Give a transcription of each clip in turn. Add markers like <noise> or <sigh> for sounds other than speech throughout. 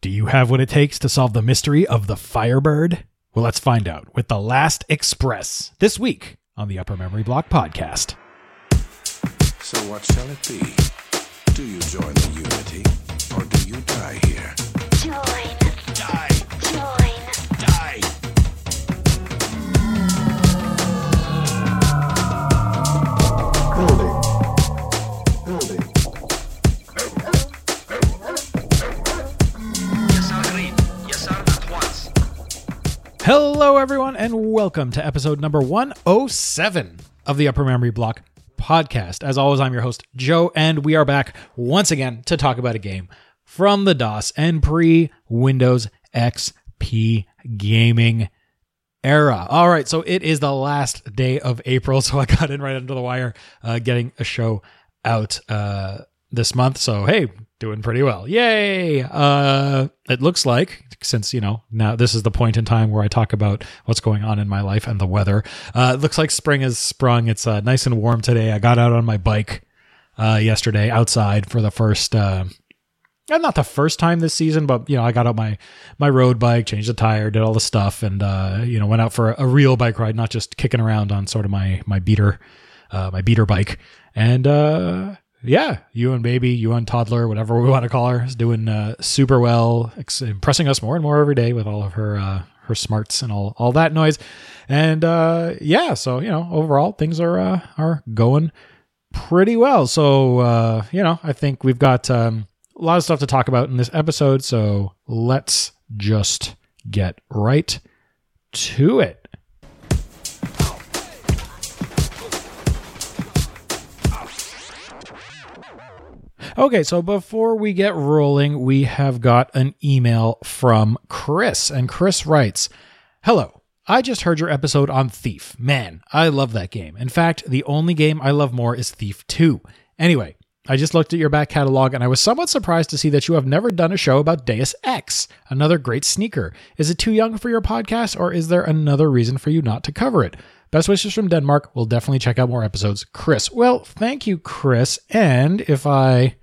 Do you have what it takes to solve the mystery of the Firebird? Well, let's find out with The Last Express this week on the Upper Memory Block podcast. So what shall it be? Do you join the Unity, or do you die here? Join. Die! Join. Hello, everyone, and welcome to episode number 107 of the Upper Memory Block podcast. As always, I'm your host, Joe, and we are back once again to talk about a game from the DOS and pre Windows XP gaming era. All right, so it is the last day of April, <laughs> so I got in right under the wire, uh, getting a show out uh, this month. So hey, doing pretty well, yay! Uh, it looks like since you know now this is the point in time where I talk about what's going on in my life and the weather. Uh, it looks like spring has sprung. It's uh, nice and warm today. I got out on my bike uh, yesterday outside for the first. Uh, and not the first time this season, but you know, I got out my my road bike, changed the tire, did all the stuff, and uh, you know, went out for a, a real bike ride, not just kicking around on sort of my my beater, uh, my beater bike. And uh, yeah, you and baby, you and toddler, whatever we want to call her, is doing uh, super well, ex- impressing us more and more every day with all of her uh, her smarts and all all that noise. And uh, yeah, so you know, overall things are uh, are going pretty well. So uh, you know, I think we've got um, a lot of stuff to talk about in this episode. So let's just get right to it. Okay, so before we get rolling, we have got an email from Chris, and Chris writes Hello. I just heard your episode on Thief. Man, I love that game. In fact, the only game I love more is Thief 2. Anyway, I just looked at your back catalog and I was somewhat surprised to see that you have never done a show about Deus Ex, another great sneaker. Is it too young for your podcast or is there another reason for you not to cover it? Best wishes from Denmark. We'll definitely check out more episodes. Chris. Well, thank you, Chris. And if I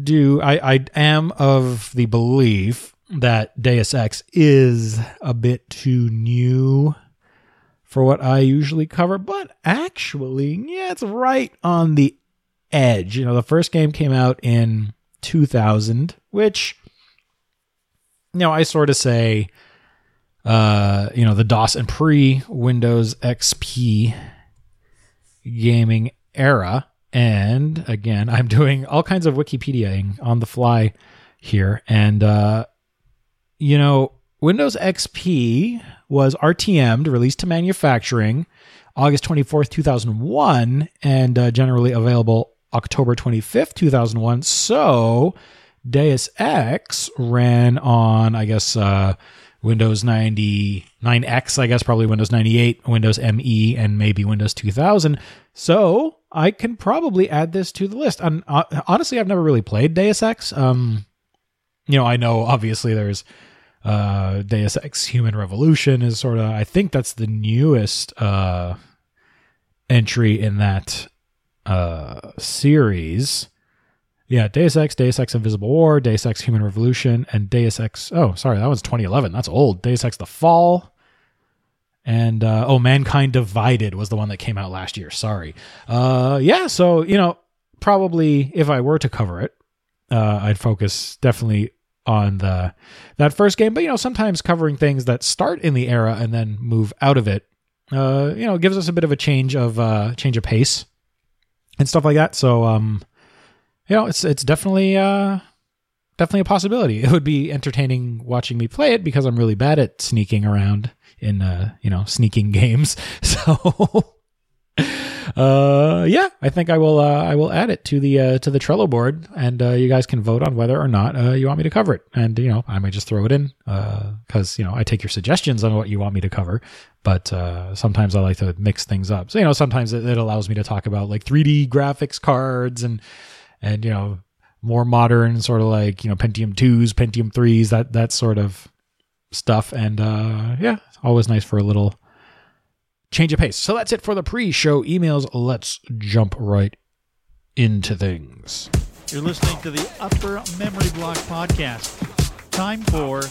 do, I, I am of the belief that Deus Ex is a bit too new for what I usually cover, but actually, yeah, it's right on the edge. You know, the first game came out in 2000, which, you know, I sort of say, uh, you know, the DOS and pre Windows XP gaming era. And again, I'm doing all kinds of Wikipediaing on the fly here. And, uh, you know, Windows XP was RTM'd, released to manufacturing August 24th, 2001, and uh, generally available October 25th, 2001. So Deus Ex ran on, I guess, uh, Windows 99X, I guess, probably Windows 98, Windows ME, and maybe Windows 2000. So I can probably add this to the list. And uh, honestly, I've never really played Deus Ex. Um, you know, I know obviously there's uh, Deus Ex Human Revolution is sort of, I think that's the newest uh, entry in that uh, series. Yeah, Deus Ex, Deus Ex Invisible War, Deus Ex Human Revolution, and Deus Ex. Oh, sorry, that was 2011. That's old. Deus Ex The Fall. And, uh, oh, Mankind Divided was the one that came out last year. Sorry. Uh, yeah, so, you know, probably if I were to cover it, uh, I'd focus definitely on the that first game. But, you know, sometimes covering things that start in the era and then move out of it, uh, you know, gives us a bit of a change of, uh, change of pace and stuff like that. So, um, you know, it's it's definitely uh, definitely a possibility. <laughs> It would be entertaining watching me play it because I'm really bad at sneaking around in uh, you know sneaking <laughs> games. So, uh, yeah, I think I will uh, I will add it to the uh, to the Trello board, and uh, you guys can vote on whether or not uh, you want me to cover it. And you know, I might just throw it in because you know I take your suggestions on what you want me to cover, but uh, sometimes I like to mix things up. So you know, sometimes it, it allows me to talk about like 3D graphics cards and and you know more modern sort of like you know Pentium twos, Pentium threes, that that sort of stuff. And uh, yeah, always nice for a little change of pace. So that's it for the pre-show emails. Let's jump right into things. You're listening to the Upper Memory Block Podcast. Time for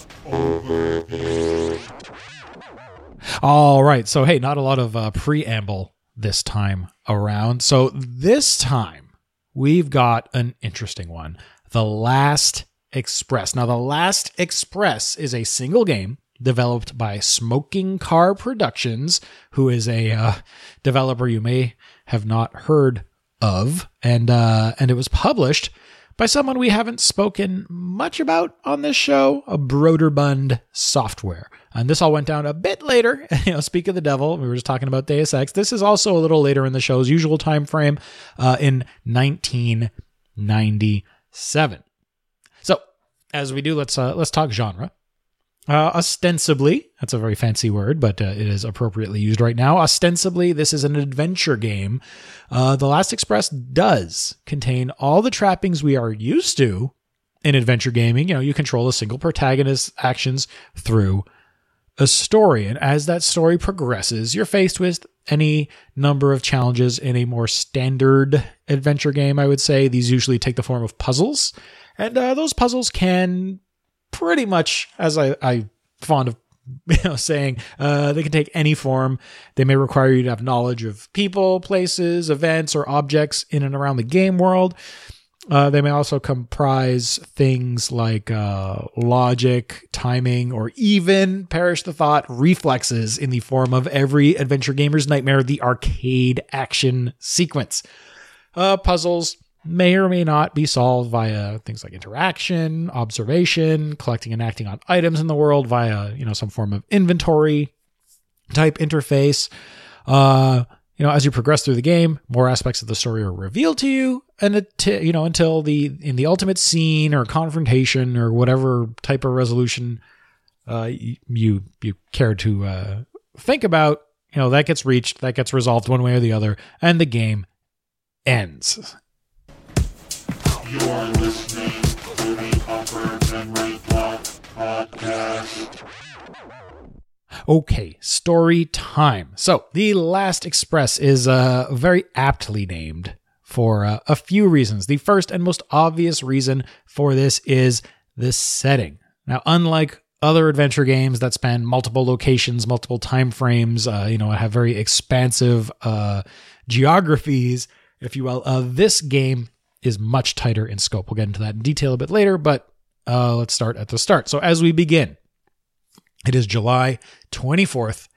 All right. So, hey, not a lot of uh, preamble this time around. So, this time we've got an interesting one The Last Express. Now, The Last Express is a single game developed by Smoking Car Productions, who is a uh, developer you may have not heard of. And, uh, and it was published by someone we haven't spoken much about on this show, a Broderbund Software. And this all went down a bit later. <laughs> You know, speak of the devil, we were just talking about Deus Ex. This is also a little later in the show's usual time frame, uh, in 1997. As we do, let's uh, let's talk genre. Uh, ostensibly, that's a very fancy word, but uh, it is appropriately used right now. Ostensibly, this is an adventure game. Uh, the Last Express does contain all the trappings we are used to in adventure gaming. You know, you control a single protagonist's actions through a story. And as that story progresses, you're faced with any number of challenges in a more standard adventure game, I would say. These usually take the form of puzzles. And uh, those puzzles can pretty much, as I, I fond of <laughs> you know, saying, uh, they can take any form. They may require you to have knowledge of people, places, events, or objects in and around the game world. Uh, they may also comprise things like uh, logic, timing, or even, perish the thought, reflexes in the form of every adventure gamer's nightmare, the arcade action sequence. Uh, puzzles may or may not be solved via things like interaction, observation, collecting and acting on items in the world via, you know, some form of inventory type interface. Uh, you know, as you progress through the game, more aspects of the story are revealed to you, and it, you know, until the in the ultimate scene or confrontation or whatever type of resolution uh, you you care to uh, think about, you know, that gets reached, that gets resolved one way or the other, and the game ends. You're listening to the Block Podcast. Okay, story time. So, The Last Express is uh, very aptly named for uh, a few reasons. The first and most obvious reason for this is the setting. Now, unlike other adventure games that span multiple locations, multiple time frames, uh, you know, have very expansive uh, geographies, if you will, uh, this game is much tighter in scope. We'll get into that in detail a bit later, but uh, let's start at the start. So, as we begin, it is July 24th,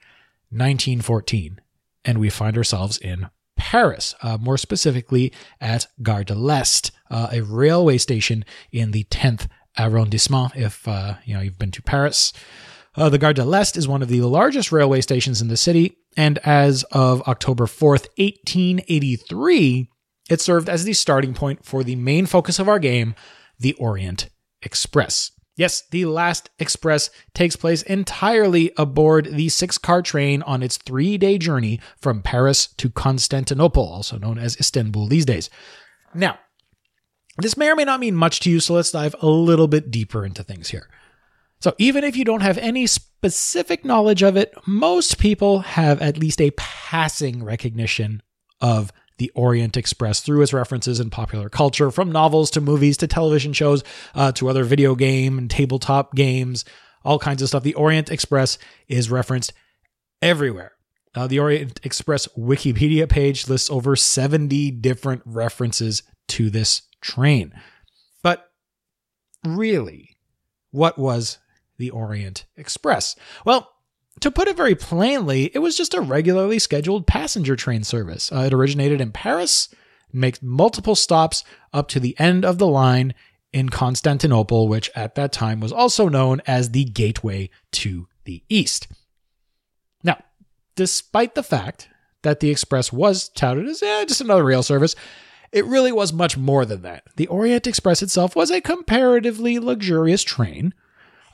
1914, and we find ourselves in Paris, uh, more specifically at Gare de l'Est, uh, a railway station in the 10th arrondissement. If uh, you know you've been to Paris, uh, the Gare de l'Est is one of the largest railway stations in the city, and as of October 4th, 1883, it served as the starting point for the main focus of our game, the Orient Express. Yes, the last express takes place entirely aboard the six car train on its three day journey from Paris to Constantinople, also known as Istanbul these days. Now, this may or may not mean much to you, so let's dive a little bit deeper into things here. So, even if you don't have any specific knowledge of it, most people have at least a passing recognition of the Orient Express through its references in popular culture, from novels to movies to television shows uh, to other video game and tabletop games, all kinds of stuff. The Orient Express is referenced everywhere. Uh, the Orient Express Wikipedia page lists over 70 different references to this train. But really, what was the Orient Express? Well, to put it very plainly, it was just a regularly scheduled passenger train service. Uh, it originated in Paris, makes multiple stops up to the end of the line in Constantinople, which at that time was also known as the gateway to the East. Now, despite the fact that the Express was touted as eh, just another rail service, it really was much more than that. The Orient Express itself was a comparatively luxurious train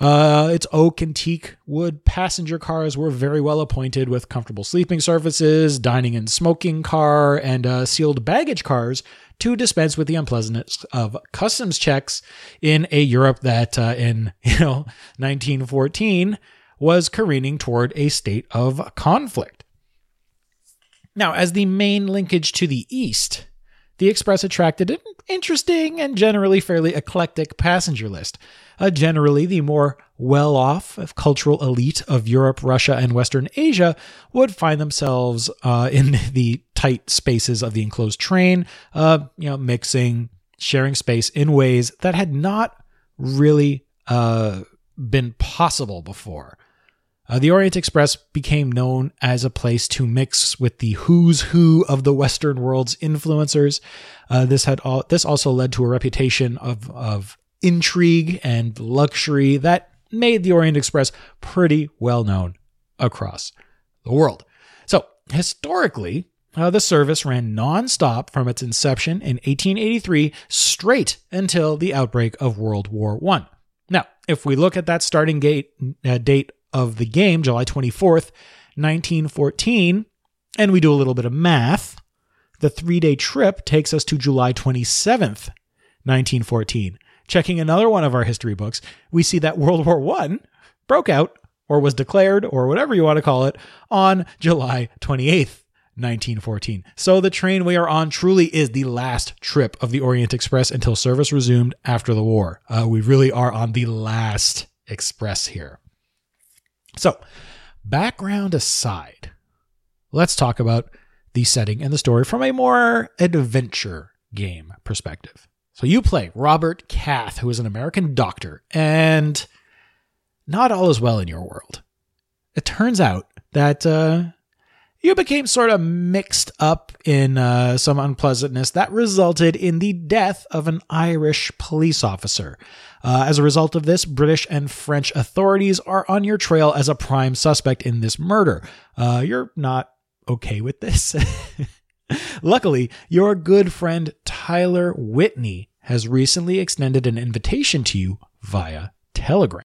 uh, its oak and teak wood passenger cars were very well appointed with comfortable sleeping surfaces, dining and smoking car, and uh, sealed baggage cars to dispense with the unpleasantness of customs checks in a Europe that, uh, in <laughs> you know 1914, was careening toward a state of conflict. Now, as the main linkage to the east, the Express attracted an interesting and generally fairly eclectic passenger list. Uh, generally, the more well off cultural elite of Europe, Russia, and Western Asia would find themselves uh, in <laughs> the tight spaces of the enclosed train, uh, you know, mixing, sharing space in ways that had not really uh, been possible before. Uh, the Orient Express became known as a place to mix with the who's who of the Western world's influencers. Uh, this had all, this also led to a reputation of of intrigue and luxury that made the Orient Express pretty well known across the world. So historically, uh, the service ran nonstop from its inception in 1883 straight until the outbreak of World War One. Now, if we look at that starting gate, uh, date of the game, July 24th, 1914, and we do a little bit of math, the three day trip takes us to July 27th, 1914. Checking another one of our history books, we see that World War I broke out, or was declared, or whatever you want to call it, on July 28th, 1914. So the train we are on truly is the last trip of the Orient Express until service resumed after the war. Uh, we really are on the last express here. So, background aside, let's talk about the setting and the story from a more adventure game perspective. So, you play Robert Cath, who is an American doctor, and not all is well in your world. It turns out that uh, you became sort of mixed up in uh, some unpleasantness that resulted in the death of an Irish police officer. Uh, as a result of this, British and French authorities are on your trail as a prime suspect in this murder. Uh, you're not okay with this. <laughs> Luckily, your good friend Tyler Whitney has recently extended an invitation to you via Telegram.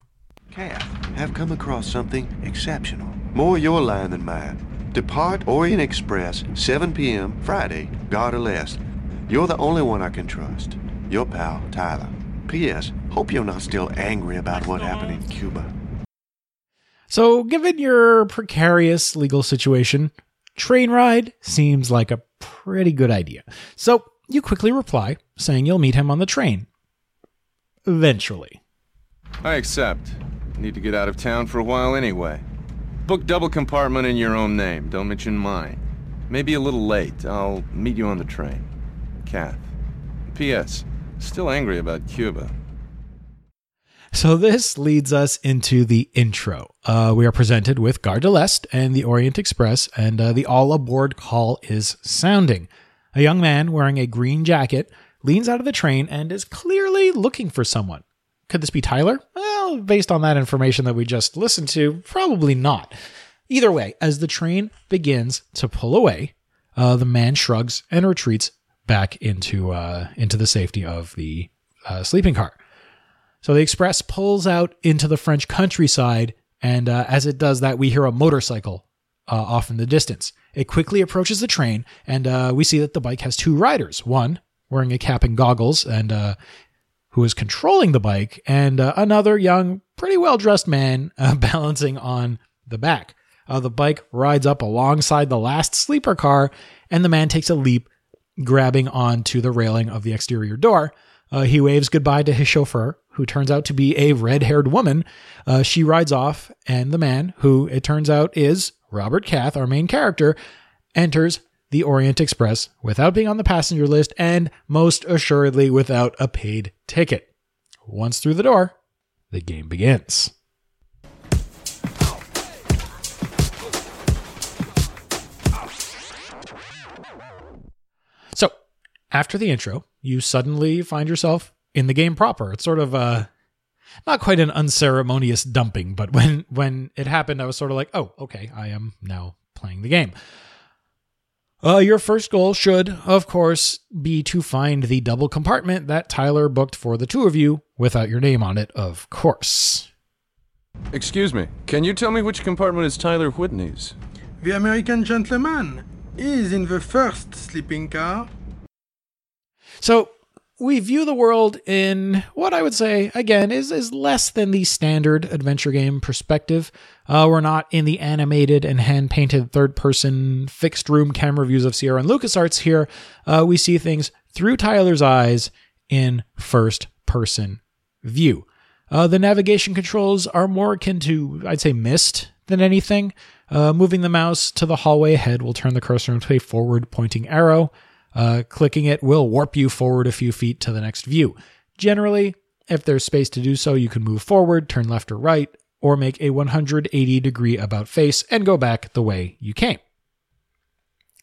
Cath, have come across something exceptional. More your line than mine. Depart Orient Express, 7 p.m. Friday, Gare de l'Est. You're the only one I can trust. Your pal, Tyler. P.S. Hope you're not still angry about what happened in Cuba. So, given your precarious legal situation, train ride seems like a pretty good idea. So, you quickly reply, saying you'll meet him on the train. Eventually. I accept. Need to get out of town for a while anyway. Book double compartment in your own name. Don't mention mine. Maybe a little late. I'll meet you on the train. Cath. P.S. Still angry about Cuba. So this leads us into the intro. Uh, we are presented with Gare de l'Est and the Orient Express, and uh, the all aboard call is sounding. A young man wearing a green jacket leans out of the train and is clearly looking for someone. Could this be Tyler? Well, based on that information that we just listened to, probably not. Either way, as the train begins to pull away, uh, the man shrugs and retreats back into uh, into the safety of the uh, sleeping car. So the express pulls out into the French countryside, and uh, as it does that, we hear a motorcycle uh, off in the distance. It quickly approaches the train, and uh, we see that the bike has two riders. One wearing a cap and goggles, and uh, who is controlling the bike, and another young, pretty well dressed man <laughs> balancing on the back. The bike rides up alongside the last sleeper car, and the man takes a leap, grabbing onto the railing of the exterior door. Uh, he waves goodbye to his chauffeur, who turns out to be a red haired woman. Uh, she rides off, and the man, who it turns out is Robert Cath, our main character, enters the Orient Express without being on the passenger list and most assuredly without a paid ticket. Once through the door, the game begins. After the intro, you suddenly find yourself in the game proper. It's sort of uh not quite an unceremonious dumping, but <laughs> when when it happened, I was sort of like, "Oh, okay, I am now playing the game." Uh, your first goal should, of course, be to find the double compartment that Tyler booked for the two of you without your name on it, of course. Excuse me. Can you tell me which compartment is Tyler Whitney's? The American gentleman is in the first sleeping car. So we view the world in what I would say again is is less than the standard adventure game perspective. Uh, we're not in the animated and hand painted third person fixed room camera views of Sierra and LucasArts here. Uh, we see things through Tyler's eyes in first person view. Uh, the navigation controls are more akin to, I'd say, Myst than anything. Uh, moving the mouse to the hallway ahead will turn the cursor into a forward pointing arrow. Uh, clicking it will warp you forward a few feet to the next view. Generally, if there's space to do so, you can move forward, turn left or right, or make a 180 degree about face and go back the way you came.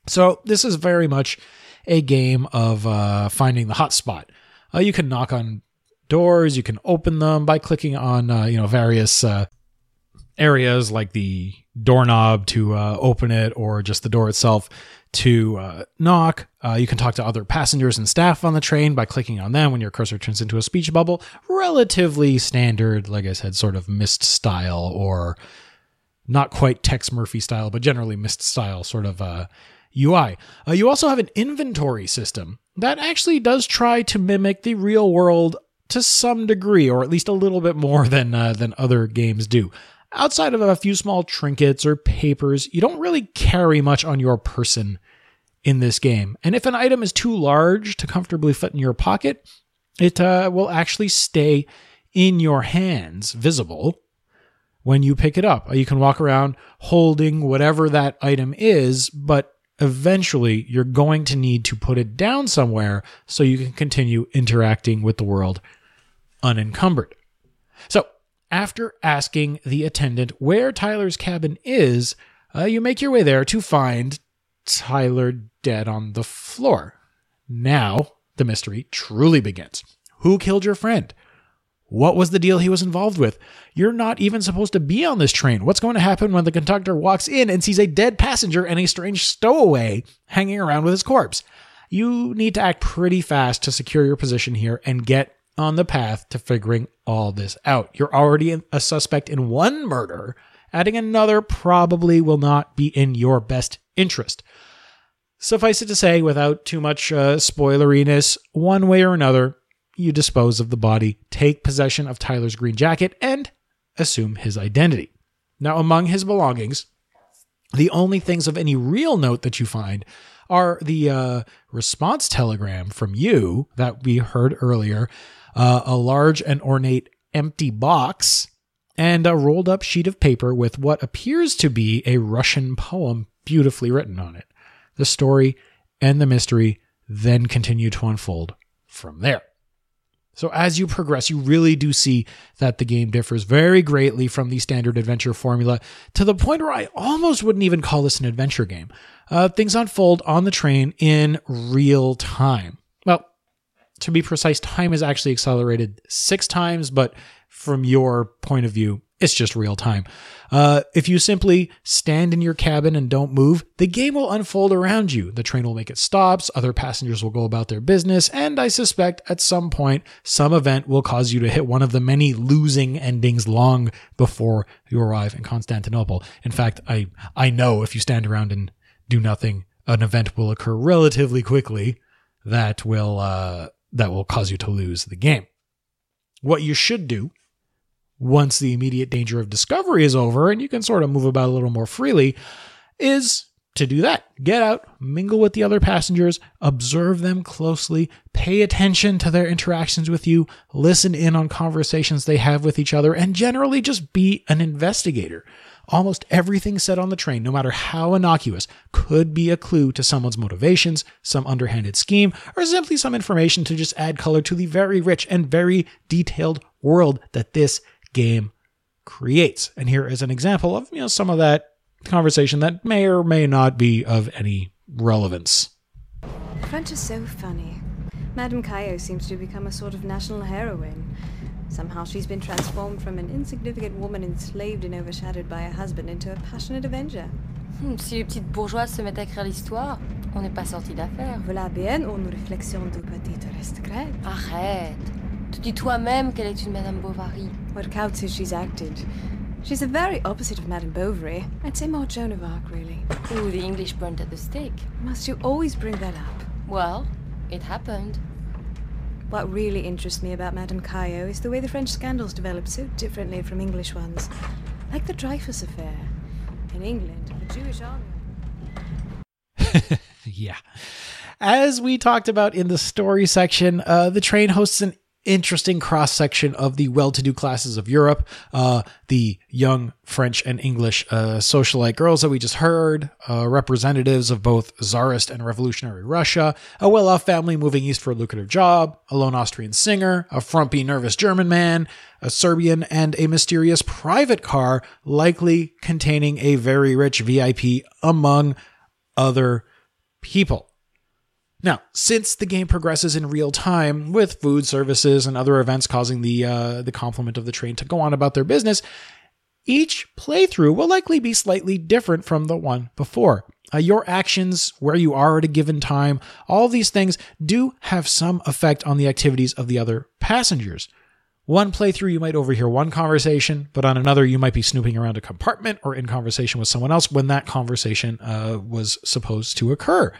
So, this is very much a game of uh, finding the hot spot. Uh, you can knock on doors, you can open them by clicking on uh, you know various uh, areas like the doorknob to uh, open it or just the door itself to uh, knock. Uh, you can talk to other passengers and staff on the train by clicking on them when your cursor turns into a speech bubble. Relatively standard, like I said, sort of Myst style or not quite Tex Murphy style, but generally Myst style sort of uh, UI. Uh, you also have an inventory system that actually does try to mimic the real world to some degree, or at least a little bit more than uh, than other games do. Outside of a few small trinkets or papers, you don't really carry much on your person in this game. And if an item is too large to comfortably fit in your pocket, it uh, will actually stay in your hands, visible, when you pick it up. You can walk around holding whatever that item is, but eventually you're going to need to put it down somewhere so you can continue interacting with the world unencumbered. So, after asking the attendant where Tyler's cabin is, uh, you make your way there to find Tyler dead on the floor. Now, the mystery truly begins. Who killed your friend? What was the deal he was involved with? You're not even supposed to be on this train. What's going to happen when the conductor walks in and sees a dead passenger and a strange stowaway hanging around with his corpse? You need to act pretty fast to secure your position here and get on the path to figuring all this out. You're already a suspect in one murder. Adding another probably will not be in your best interest. Suffice it to say, without too much uh, spoileriness, one way or another, you dispose of the body, take possession of Tyler's green jacket, and assume his identity. Now, among his belongings, the only things of any real note that you find are the uh, response telegram from you that we heard earlier, uh, a large and ornate empty box, and a rolled up sheet of paper with what appears to be a Russian poem beautifully written on it. The story and the mystery then continue to unfold from there. So as you progress, you really do see that the game differs very greatly from the standard adventure formula to the point where I almost wouldn't even call this an adventure game. Uh, things unfold on the train in real time. To be precise, time is actually accelerated six times, but from your point of view, it's just real time. Uh, if you simply stand in your cabin and don't move, the game will unfold around you. The train will make its stops, other passengers will go about their business, and I suspect at some point, some event will cause you to hit one of the many losing endings long before you arrive in Constantinople. In fact, I, I know if you stand around and do nothing, an event will occur relatively quickly that will, uh, that will cause you to lose the game. What you should do once the immediate danger of discovery is over and you can sort of move about a little more freely, is to do that. Get out, mingle with the other passengers, observe them closely, pay attention to their interactions with you, listen in on conversations they have with each other, and generally just be an investigator. Almost everything said on the train, no matter how innocuous, could be a clue to someone's motivations, some underhanded scheme, or simply some information to just add color to the very rich and very detailed world that this game creates. And here is an example of you know some of that conversation that may or may not be of any relevance. French is so funny. Madame Caillaux seems to become a sort of national heroine. Somehow she's been transformed from an insignificant woman enslaved and overshadowed by her husband into a passionate avenger. Hmm, si les petites bourgeoises se mettent à écrire l'histoire, on n'est pas sorti d'affaire. Voilà bien une réflexion de petite aristocrate. Arrête. Tu dis toi-même qu'elle est une Madame Bovary. What counts is she's acted. She's the very opposite of Madame Bovary. I'd say more Joan of Arc, really. Ooh, the English burnt at the stake. Must you always bring that up? Well, it happened. What really interests me about Madame Caillaux is the way the French scandals develop so differently from English ones. Like the Dreyfus affair. In England, the Jewish army. <laughs> yeah. As we talked about in the story section, uh, the train hosts an interesting cross section of the well to do classes of Europe. Uh, the young French and English uh, socialite girls that we just heard, uh, representatives of both Tsarist and revolutionary Russia, a well off family moving east for a lucrative job, a lone Austrian singer, a frumpy, nervous German man, a Serbian, and a mysterious private car, likely containing a very rich VIP, among other people. Now, since the game progresses in real time with food services and other events causing the uh, the complement of the train to go on about their business, each playthrough will likely be slightly different from the one before. Uh, your actions, where you are at a given time, all these things do have some effect on the activities of the other passengers. One playthrough, you might overhear one conversation, but on another, you might be snooping around a compartment or in conversation with someone else when that conversation uh, was supposed to occur.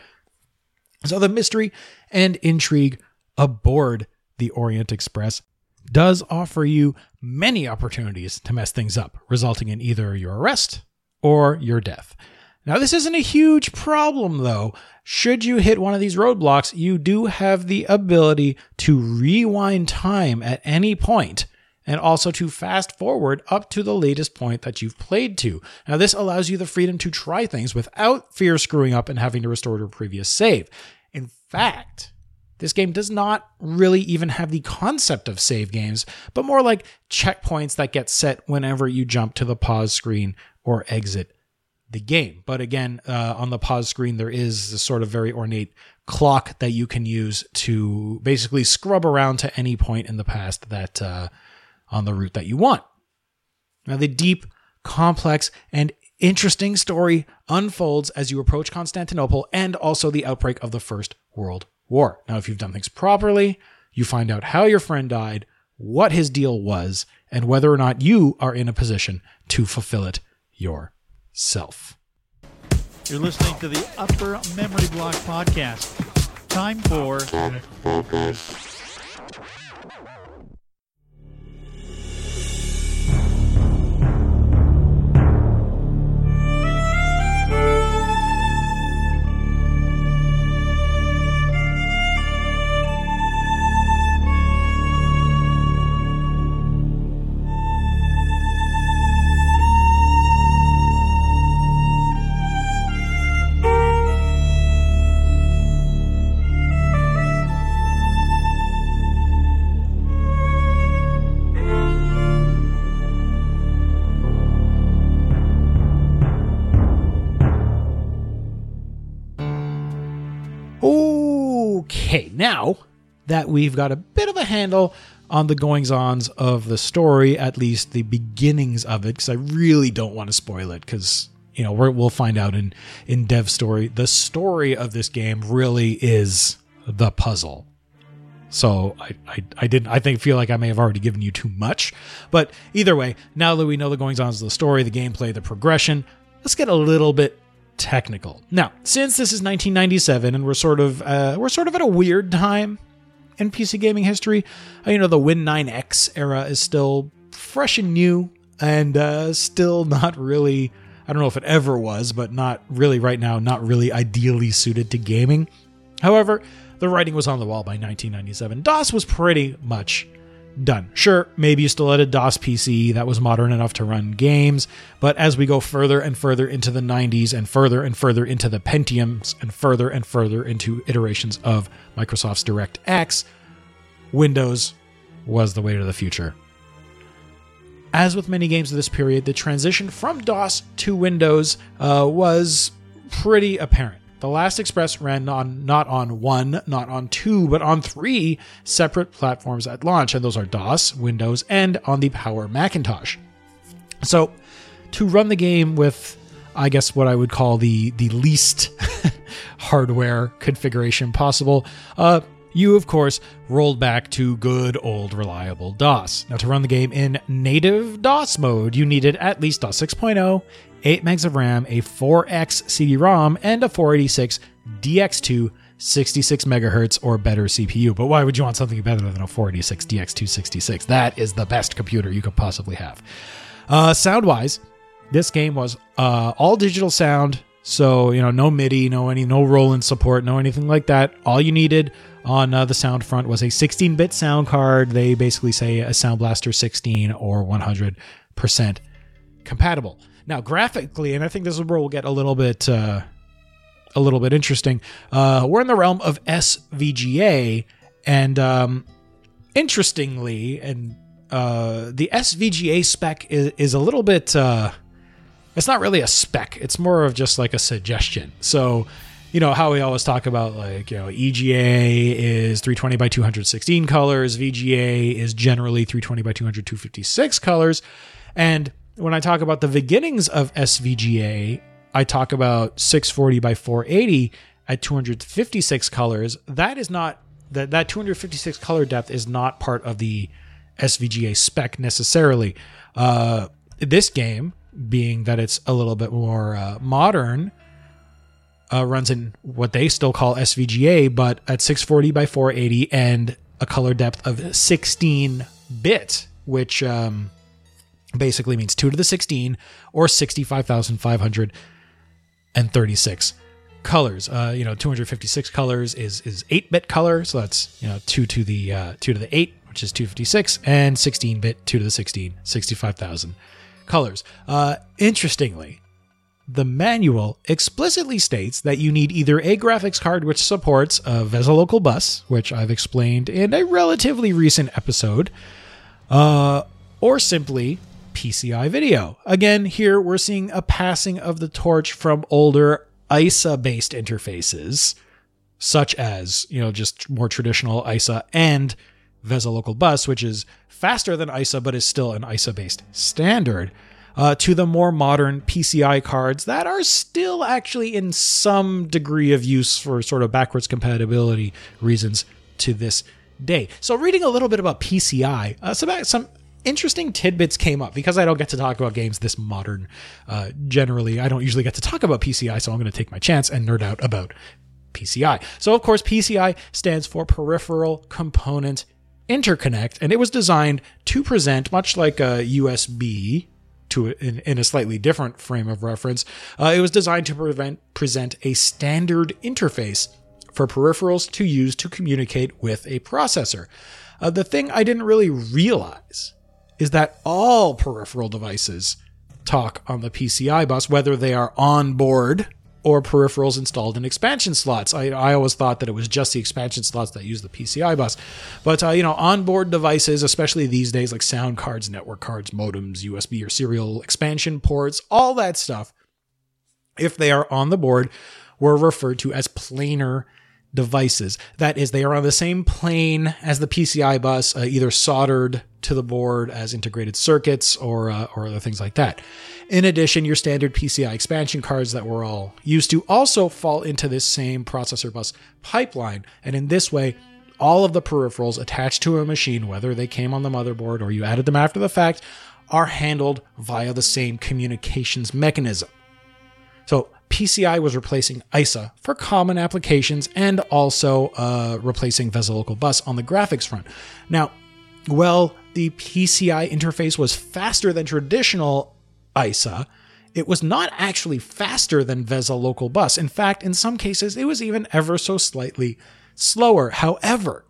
So the mystery and intrigue aboard the Orient Express does offer you many opportunities to mess things up, resulting in either your arrest or your death. Now, this isn't a huge problem, though. Should you hit one of these roadblocks, you do have the ability to rewind time at any point and also to fast forward up to the latest point that you've played to. Now, this allows you the freedom to try things without fear of screwing up and having to restore to a previous save. In fact, this game does not really even have the concept of save games, but more like checkpoints that get set whenever you jump to the pause screen or exit the game. But again, uh, on the pause screen, there is this sort of very ornate clock that you can use to basically scrub around to any point in the past that uh, on the route that you want. Now, the deep, complex, and interesting story unfolds as you approach Constantinople and also the outbreak of the First World War. Now, if you've done things properly, you find out how your friend died, what his deal was, and whether or not you are in a position to fulfill it yourself. You're listening to the Upper Memory Block Podcast. Time for now that we've got a bit of a handle on the goings ons of the story, at least the beginnings of it, because I really don't want to spoil it, because you know we're, we'll find out in in Dev story. The story of this game really is the puzzle. So I, I, I didn't I think feel like I may have already given you too much, but either way, now that we know the goings ons of the story, the gameplay, the progression, let's get a little bit technical. Now, since this is 1997 and we're sort of uh, we're sort of at a weird time in PC gaming history, uh, you know, the Win 9X era is still fresh and new and uh, still not really I don't know if it ever was, but not really right now, not really ideally suited to gaming. However, the writing was on the wall by 1997. DOS was pretty much done. Sure, maybe you still had a DOS PC that was modern enough to run games, but as we go further and further into the 90s and further and further into the Pentiums and further and further into iterations of Microsoft's DirectX, Windows was the way to the future. As with many games of this period, the transition from DOS to Windows uh, was pretty apparent. The Last Express ran on not on one, not on two, but on three separate platforms at launch, and those are DOS, Windows, and on the Power Macintosh. So, to run the game with, I guess, what I would call the the least <laughs> hardware configuration possible, uh, you of course rolled back to good old reliable DOS. Now, to run the game in native DOS mode, you needed at least DOS 6.0 8 megs of RAM, a 4X CD-ROM, and a 486 DX2 66 megahertz or better CPU. But why would you want something better than a 486 DX266? That is the best computer you could possibly have. Uh, sound wise, this game was uh, all digital sound So, you know, no MIDI, no any, no Roland support, no anything like that. All you needed on uh, the sound front was a 16 bit sound card. They basically say a Sound Blaster 16 or 100% compatible. Now, graphically, and I think this is where we'll get a little bit, uh, a little bit interesting. Uh, we're in the realm of SVGA, and um, interestingly, and uh, the SVGA spec is, is a little bit. Uh, it's not really a spec. It's more of just like a suggestion. So, you know how we always talk about like you know EGA is 320 by 216 colors, VGA is generally 320 by 200 256 colors, and when I talk about the beginnings of SVGA, I talk about 640 by 480 at 256 colors. That is not that that 256 color depth is not part of the SVGA spec necessarily. Uh, this game, being that it's a little bit more uh, modern, uh, runs in what they still call SVGA, but at 640 by 480 and a color depth of 16 bit, which um, basically means 2 to the 16 or 65,536 colors. Uh, you know, 256 colors is is 8 bit color, so that's you know 2 to the uh, 2 to the 8, which is 256, and 16 bit 2 to the 16, 65,000 colors. Uh, interestingly, the manual explicitly states that you need either a graphics card which supports a VESA local bus, which I've explained in a relatively recent episode, uh, or simply PCI video. Again, here we're seeing a passing of the torch from older ISA based interfaces, such as, you know, just more traditional ISA and VESA local bus, which is faster than ISA but is still an ISA based standard uh, to the more modern PCI cards that are still actually in some degree of use for sort of backwards compatibility reasons to this day. So, reading a little bit about PCI, uh, some, some interesting tidbits came up because I don't get to talk about games this modern. Uh, generally, I don't usually get to talk about PCI, so I'm going to take my chance and nerd out about PCI. So, of course, PCI stands for Peripheral Component Interconnect, and it was designed to present, much like a USB to in, in a slightly different frame of reference, uh, it was designed to prevent, present a standard interface for peripherals to use to communicate with a processor. Uh, the thing I didn't really realize is that all peripheral devices talk on the PCI bus, whether they are on board or peripherals installed in expansion slots. I, I always thought that it was just the expansion slots that use the PCI bus. But, uh, you know, onboard devices, especially these days, like sound cards, network cards, modems, USB or serial expansion ports, all that stuff, if they are on the board, were referred to as planar devices. That is, they are on the same plane as the PCI bus, uh, either soldered to the board as integrated circuits or uh, or other things like that. In addition, your standard PCI expansion cards that we're all used to also fall into this same processor bus pipeline, and in this way. All of the peripherals attached to a machine, whether they came on the motherboard or you added them after the fact, are handled via the same communications mechanism. So PCI was replacing ISA for common applications and also uh, replacing VESA Local Bus on the graphics front. Now, well, the PCI interface was faster than traditional ISA. It was not actually faster than VESA Local Bus. In fact, in some cases, it was even ever so slightly slower. However,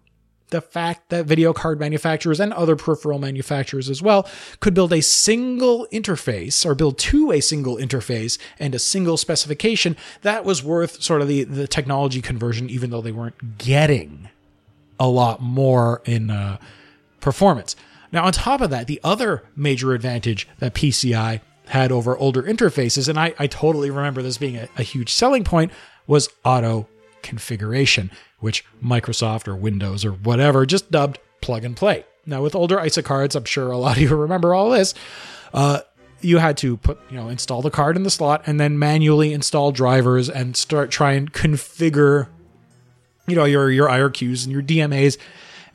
the fact that video card manufacturers and other peripheral manufacturers as well could build a single interface or build to a single interface and a single specification that was worth sort of the, the technology conversion even though they weren't getting a lot more in uh, performance. Now on top of that the other major advantage that pci had over older interfaces and i, I totally remember this being a, a huge selling point was auto configuration, which Microsoft or Windows or whatever just dubbed plug and play. Now, with older ISA cards, I'm sure a lot of you <laughs> remember all this. Uh, you had to put, you know, install the card in the slot and then manually install drivers and start try and configure, you know, your your IRQs and your DMAs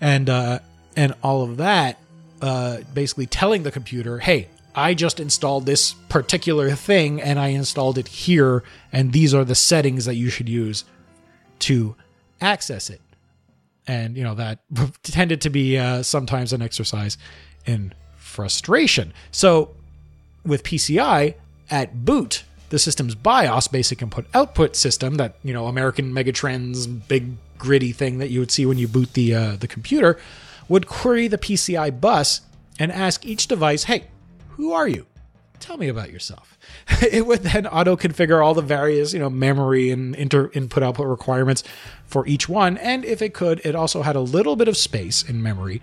and uh, and all of that. Uh, basically, telling the computer, "Hey, I just installed this particular thing and I installed it here, and these are the settings that you should use to access it. And, you know, that <laughs> tended to be uh, sometimes an exercise in frustration. So with PCI, at boot, the system's BIOS, basic input output system, that you know American Megatrends big gritty thing that you would see when you boot the uh, the computer, would query the PCI bus and ask each device, "Hey, who are you? Tell me about yourself." <laughs> it would then auto configure all the various you know memory and inter input output requirements for each one, and if it could, it also had a little bit of space in memory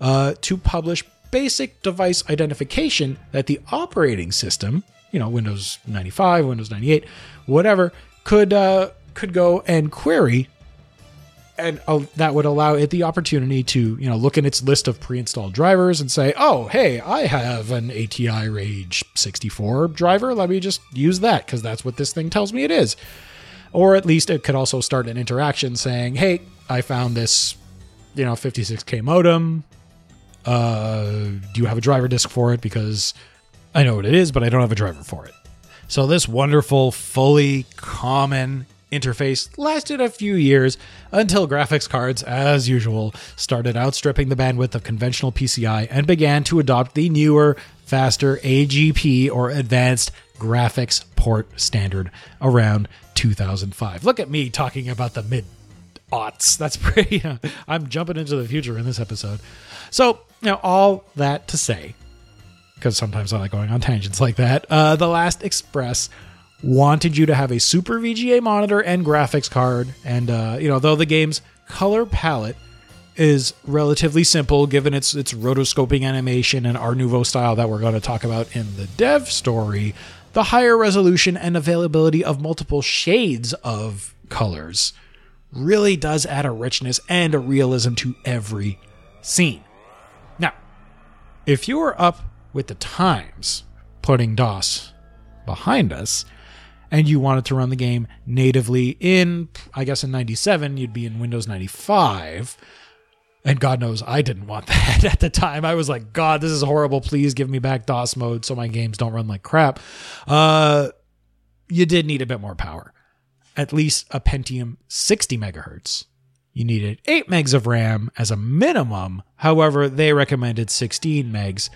uh, to publish basic device identification that the operating system, you know, Windows 95, Windows 98, whatever, could uh, could go and query, and uh, that would allow it the opportunity to, you know, look in its list of pre-installed drivers and say, oh, hey, I have an ATI Rage 64 driver. Let me just use that because that's what this thing tells me it is. Or at least it could also start an interaction saying, hey, I found this, you know, 56k modem uh, do you have a driver disk for it? Because I know what it is, but I don't have a driver for it. So this wonderful, fully common interface lasted a few years until graphics cards, as usual, started outstripping the bandwidth of conventional PCI and began to adopt the newer, faster AGP or Advanced Graphics Port Standard around 2005. Look at me talking about the mid aughts. That's <laughs> pretty. I'm jumping into the future in this episode. So, know, all that to say, because sometimes I like going on tangents like that, uh, the Last Express wanted you to have a super VGA monitor and graphics card. And, uh, you know, though the game's color palette is relatively simple given its its rotoscoping animation and Art Nouveau style that we're going to talk about in the dev story, the higher resolution and availability of multiple shades of colors really does add a richness and a realism to every scene. Now, if you are up with the times putting DOS behind us and you wanted to run the game natively in, I guess in 97, you'd be in Windows 95. And God knows I didn't want <laughs> that at the time. I was like, God, this is horrible. Please give me back DOS mode so my games don't run like crap. Uh, you did need a bit more power at least a Pentium 60 megahertz. You needed 8 megs of RAM as a minimum. However, they recommended 16 megs.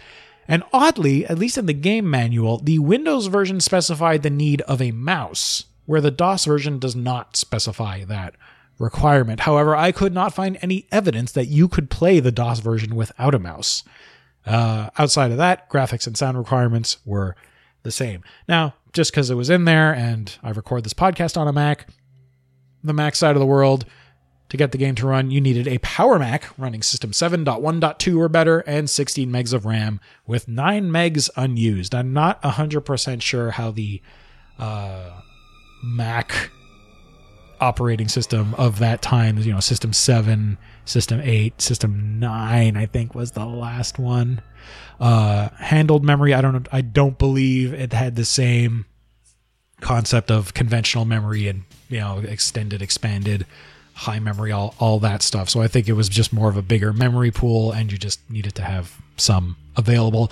And oddly, at least in the game manual, the Windows version specified the need of a mouse, where the DOS version does not specify that requirement. However, I could not find any evidence that you could play the DOS version without a mouse. Uh, outside of that, graphics and sound requirements were the same. Now, just because it was in there and I record this podcast on a Mac, the Mac side of the world, to get the game to run, you needed a Power Mac running System 7.1.2 or better and 16 megs of RAM with 9 megs unused. I'm not 100% sure how the uh, Mac operating system of that time, you know, System 7, System 8, System 9, I think was the last one. Uh, handled memory, I don't I don't believe it had the same concept of conventional memory and, you know, extended, expanded, high memory, all, all that stuff. So I think it was just more of a bigger memory pool and you just needed to have some available.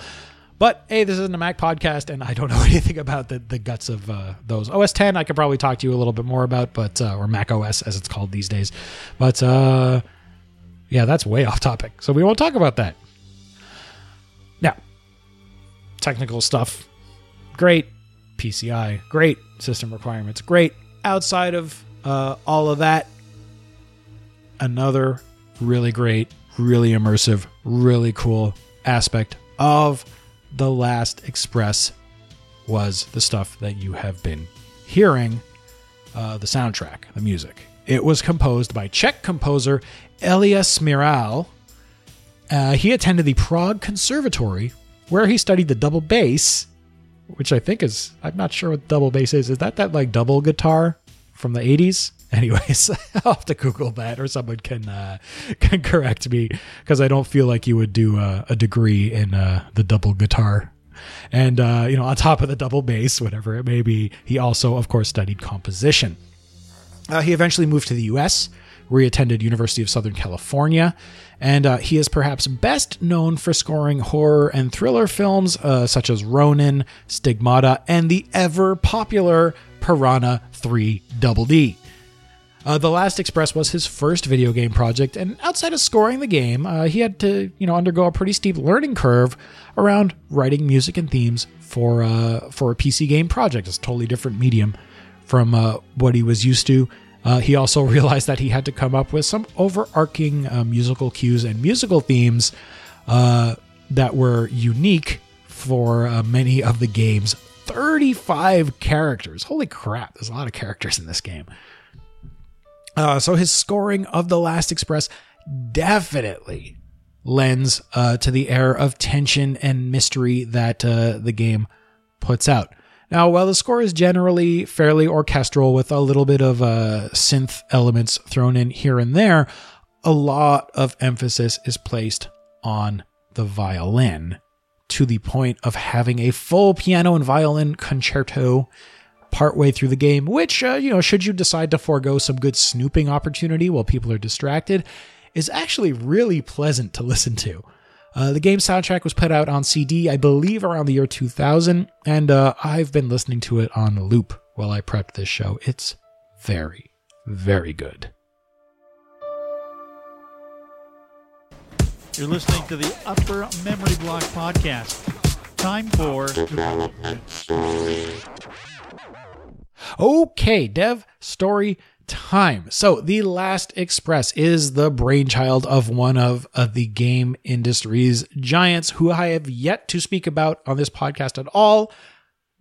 But hey, this isn't a Mac podcast, and I don't <laughs> know anything about the, the guts of uh, those. OS 10, I could probably talk to you a little bit more about, but uh, or Mac OS as it's called these days. But uh, yeah, that's way <laughs> off topic, so we won't talk about that. Now, technical stuff, great. PCI, great. System requirements, great. Outside of uh, all of that, another really great, really immersive, really cool aspect of the Last Express was the stuff that you have been hearing uh, the soundtrack, the music. It was composed by Czech composer Elia Cmiral. Uh, he attended the Prague Conservatory, where he studied the double bass, which I think is, I'm not sure what double bass is. Is that that like double guitar from the 80s? Anyways, <laughs> I'll have to Google that, or someone can uh, <laughs> can correct me because I don't feel like you would do a, a degree in uh, the double guitar. And uh, you know, on top of the double bass, whatever it may be, he also, of course, studied composition. Uh, he eventually moved to the U.S., where he attended University of Southern California, and uh, he is perhaps best known for scoring horror and thriller films uh, such as Ronin, Stigmata, and the ever popular Piranha 3 Double D. Uh, the Last Express was his first video game project, and outside of scoring the game, uh, he had to, you know, undergo a pretty steep learning curve around writing music and themes for uh, for a PC game project. It's a totally different medium from uh, what he was used to. Uh, he also <laughs> realized that he had to come up with some overarching uh, musical cues and musical themes that were unique for many of the game's 35 characters. Holy crap, there's a lot of characters in this game. Uh, so his scoring of The Last Express definitely lends uh, to the air of tension and mystery that uh, the game puts out. Now, while the score is generally fairly orchestral with a little bit of uh, synth elements thrown in here and there, a lot of emphasis is placed on the violin to the point of having a full piano and violin concerto partway through the game, which, uh, you know, should you decide to forego some good snooping opportunity while people are distracted, is actually really pleasant to listen to. Uh, the game soundtrack was put out on CD, I believe, around the year 2000, and uh, I've been listening to it on loop while I prepped this show. It's very, very good. You're listening to the Upper Memory Block podcast. Time for Okay, dev story time. So, The Last Express is the brainchild of one of uh, the game industry's giants who I have yet to speak about on this podcast at all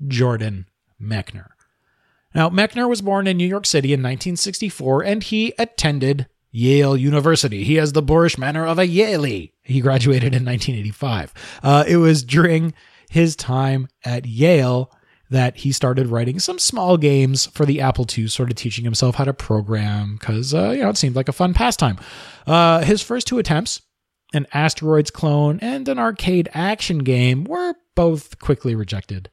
Jordan Mechner. Now, Mechner was born in New York City in 1964 and he attended Yale University. He has the boorish manner of a Yaley. He graduated in 1985. Uh, it was during his time at Yale that he started writing some small games for the Apple II, sort of teaching himself how to program because, uh, you know, it seemed like a fun pastime. Uh, his first two attempts, an Asteroids clone and an arcade action game, were both quickly rejected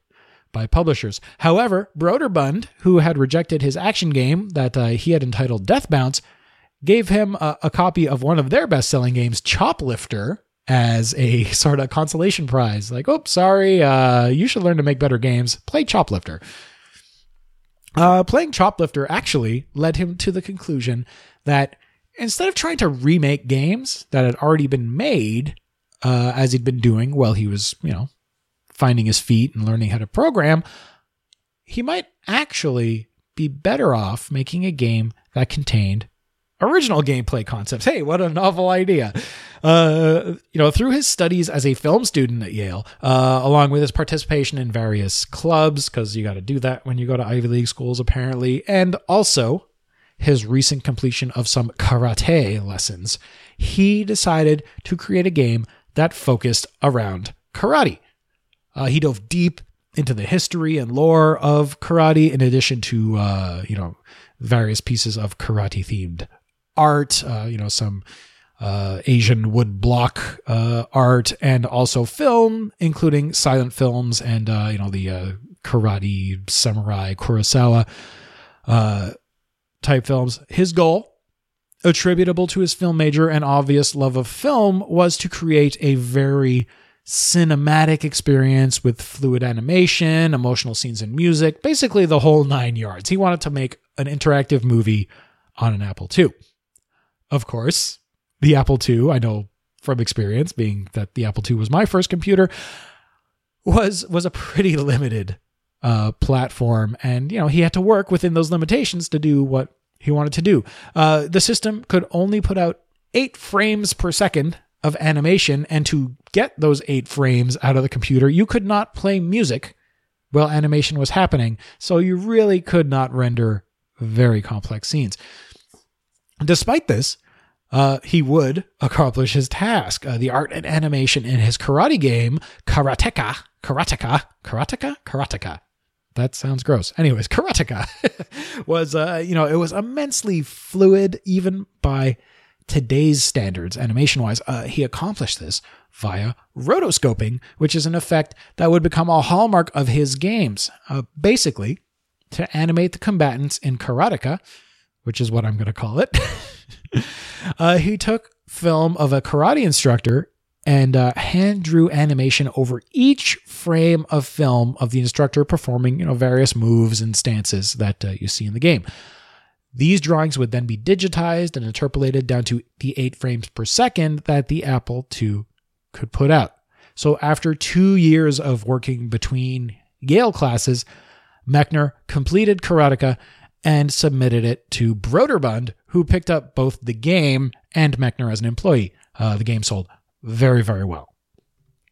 by publishers. However, Broderbund, who had rejected his action game that uh, he had entitled Death Bounce, gave him a, a copy of one of their best selling games, Choplifter, as a <laughs> sort of consolation prize. Like, oh, sorry, uh, you should learn to make better games. Play Choplifter. Uh, playing Choplifter actually led him to the conclusion that instead of trying to remake games that had already been made, uh, as he'd been doing while he was, you know, finding his feet and learning how to program, he might actually be better off making a game that contained original gameplay concepts. Hey, what a novel idea. Uh, you know, through his studies as a film student at Yale, uh, along with his participation in various clubs, because you got to do that when you go to Ivy League schools, apparently, and also his recent completion of some karate lessons, he decided to create a game that focused around karate. Uh, he dove deep into the history and lore of karate, in addition to uh, you know various pieces of karate themed art. Uh, you know some uh, Asian wood block uh, art, and also film, including silent films and uh, you know the uh, karate samurai Kurosawa uh, type films. His goal, attributable to his film major and obvious love of film, was to create a very cinematic experience with fluid animation, emotional scenes and music, basically the whole nine yards. He wanted to make an interactive movie on an Apple II. Of course, the Apple II, I know from experience, being that the Apple II was my first computer, was was a pretty <laughs> limited uh, platform, and you know he had to work within those limitations to do what he wanted to do. Uh, the system could only put out eight frames per second of animation, and to get those eight frames out of the computer, you could not play music while animation was happening, so you really could not render very complex scenes. Despite this, uh, he would accomplish his task. Uh, the art and animation in his karate game, Karateka, Karateka, Karateka, Karateka. That sounds gross. Anyways, Karateka <laughs> was, uh, you know, it was immensely fluid, even by today's standards, animation wise. Uh, he accomplished this via rotoscoping, which is an effect that would become a hallmark of his games. Uh, basically, to animate the combatants in Karateka, which is what I'm going to call it. <laughs> uh, he took film of a karate instructor and uh, hand drew animation over each frame of film of the instructor performing, you know, various moves and stances that uh, you see in the game. These drawings would then be digitized and interpolated down to the 8 frames per second that the Apple II could put out. So after 2 years of working between Yale classes, Mechner completed Karateka and submitted it to Broderbund, who picked up both the game and Mechner as an employee. Uh, the game sold very, very well.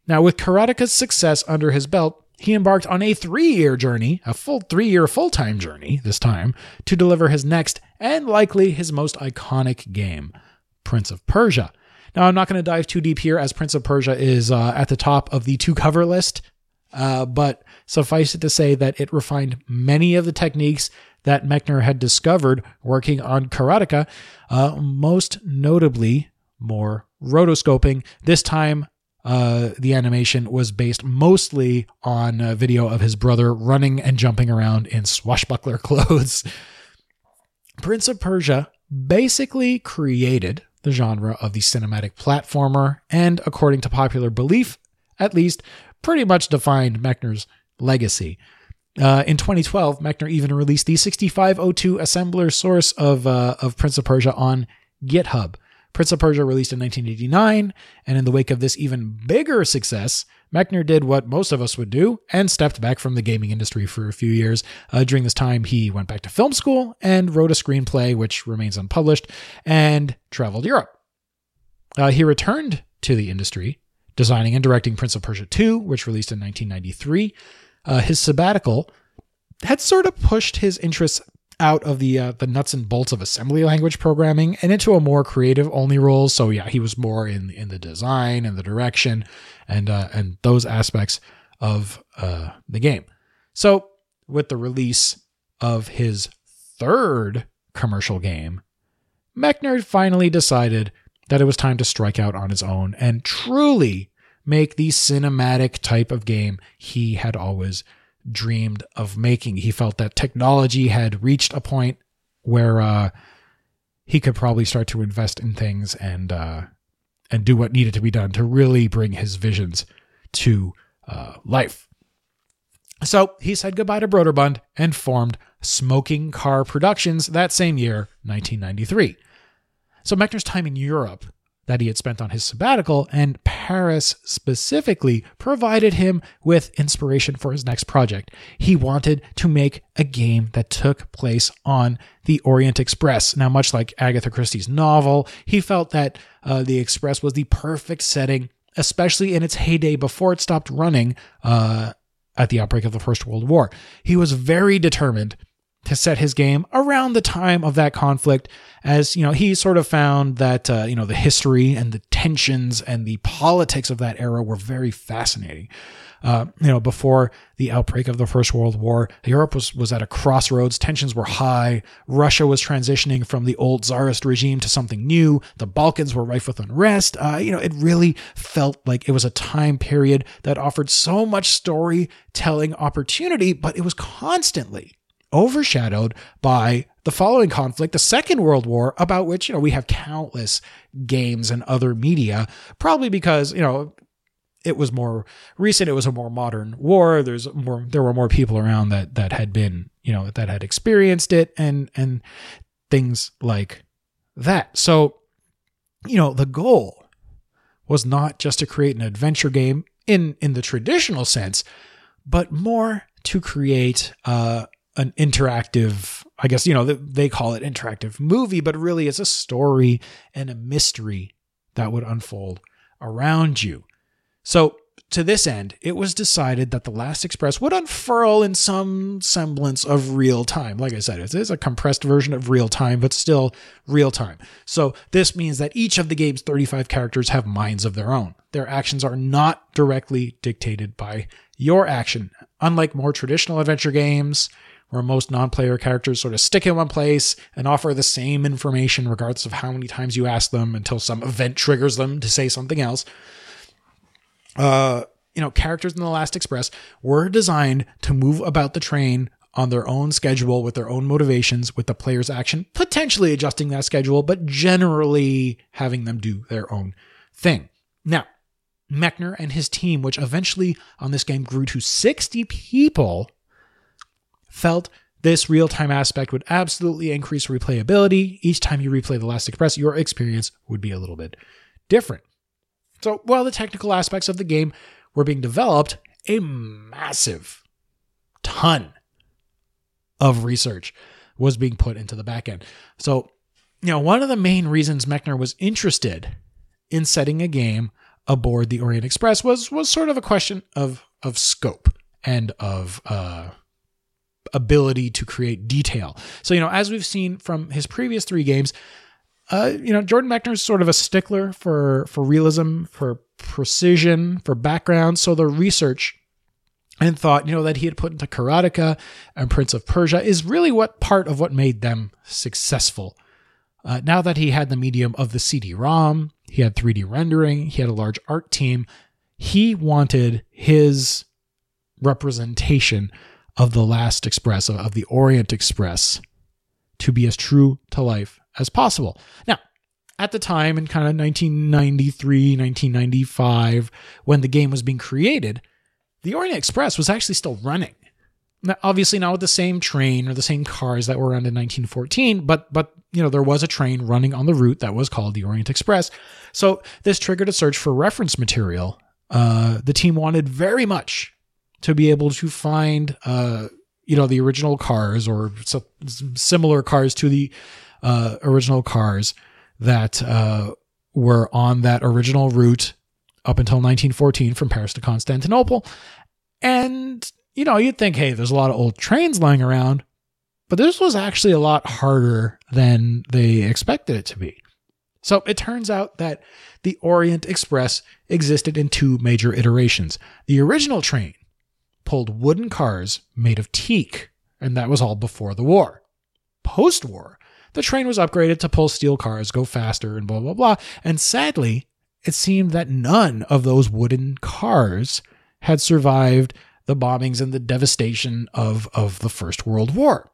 Now, with Karateka's success under his belt, he embarked on a three year journey, a full three year full time journey this time, to deliver his next and likely his most iconic game, Prince of Persia. Now, I'm not going to dive too deep here as Prince of Persia is uh, at the top of the two cover list, uh, but suffice it to say that it refined many of the techniques that Mechner had discovered working on Karateka, uh, most notably more rotoscoping, this time uh, the animation was based mostly on a video of his brother running and jumping around in swashbuckler <laughs> clothes. Prince of Persia basically created the genre of the cinematic platformer, and according to popular belief, at least, pretty much defined Mechner's legacy. Uh, in 2012, Mechner even released the 6502 assembler source of uh, of Prince of Persia on GitHub. Prince of Persia released in 1989, and in the wake of this even bigger success, Mechner did what most of us would do and stepped back from the gaming industry for a few years. Uh, during this time, he went back to film school and wrote a screenplay, which remains unpublished, and traveled Europe. Uh, he returned to the industry, designing and directing Prince of Persia 2, which released in 1993. Uh, his sabbatical had sort of pushed his interests out of the uh, the nuts and bolts of assembly language programming and into a more creative only role. So yeah, he was more in in the design and the direction and uh, and those aspects of uh, the game. So with the release of his third commercial game, Mechner finally decided that it was time to strike out on his own and truly make the cinematic type of game he had always dreamed of making. He felt that technology had reached a point where uh, he could probably start to invest in things and uh, and do what needed to be done to really bring his visions to uh, life. So he said goodbye to Broderbund and formed Smoking Car Productions that same year, 1993. So Mechner's time in Europe that he had spent on his sabbatical, and Paris specifically provided him with inspiration for his next project. He wanted to make a game that took place on the Orient Express. Now, much like Agatha Christie's novel, he felt that uh, the Express was the perfect setting, especially in its heyday before it stopped running uh, at the outbreak of the First World War. He was very determined to set his game around the time of that conflict as you know he sort of found that uh, you know the history and the tensions and the politics of that era were very fascinating. Uh, you know before the outbreak of the first world war europe was was at a crossroads. Tensions were high. Russia was transitioning from the old czarist regime to something new. The balkans were rife with unrest. Uh, you know it really felt like it was a time period that offered so much storytelling opportunity but it was constantly overshadowed by the following conflict, the Second World War, about which, you know, we have countless games and other media, probably because, you know, it was more recent, it was a more modern war. There's more there were more people around that that had been, you know, that had experienced it and and things like that. So, you know, the goal was not just to create an adventure game in in the traditional sense, but more to create uh an interactive i guess you know they call it interactive movie but really it's a story and a mystery that would unfold around you. So to this end it was decided that the last express would unfurl in some semblance of real time. Like i said it is a compressed version of real time but still real time. So this means that each of the game's 35 characters have minds of their own. Their actions are not directly dictated by your action. Unlike more traditional adventure games where most non-player characters sort of stick in one place and offer the same information regardless of how many times you ask them until some event triggers them to say something else. Uh, you know, characters in the Last Express were designed to move about the train on their own schedule with their own motivations, with the player's action potentially adjusting that schedule, but generally having them do their own thing. Now, Mechner and his team, which eventually on this game grew to 60 people, felt This real time aspect would absolutely increase replayability. Each time you replay The Last Express, your experience would be a little bit different. So while the technical aspects of the game were being developed, a massive ton of research was being put into the back end. So, you know, one of the main reasons Mechner was interested in setting a game aboard the Orient Express was was sort of a question of of scope and of uh, ability to create detail. So, you know, as we've seen from his previous three games, uh, you know, Jordan Mechner is sort of a stickler for for realism, for precision, for background. So the research and thought, you know, that he had put into Karateka and Prince of Persia is really what part of what made them successful. Uh, now that he had the medium of the CD-ROM, he had 3D rendering, he had a large art team. He wanted his representation of the Last Express, of the Orient Express, to be as true to life as possible. Now, at the time in kind of 1993, 1995, when the game was being created, the Orient Express was actually still running. Now, obviously not with the same train or the same cars that were around in 1914, but but you know there was a train running on the route that was called the Orient Express. So this triggered a search for reference material. Uh, the team wanted very much to be able to find uh, you know the original cars or so, similar cars to the uh, original cars that uh, were on that original route up until 1914 from Paris to Constantinople. And, you know, you'd think, hey, there's a lot of old trains lying around, but this was actually a lot harder than they expected it to be. So it turns out that the Orient Express existed in two major iterations. The original train pulled wooden cars made of teak, and that was all before the war. Post war, the train was upgraded to pull steel cars, go faster, and blah, blah, blah. And sadly, it seemed that none of those wooden cars had survived the bombings and the devastation of, of the First World War.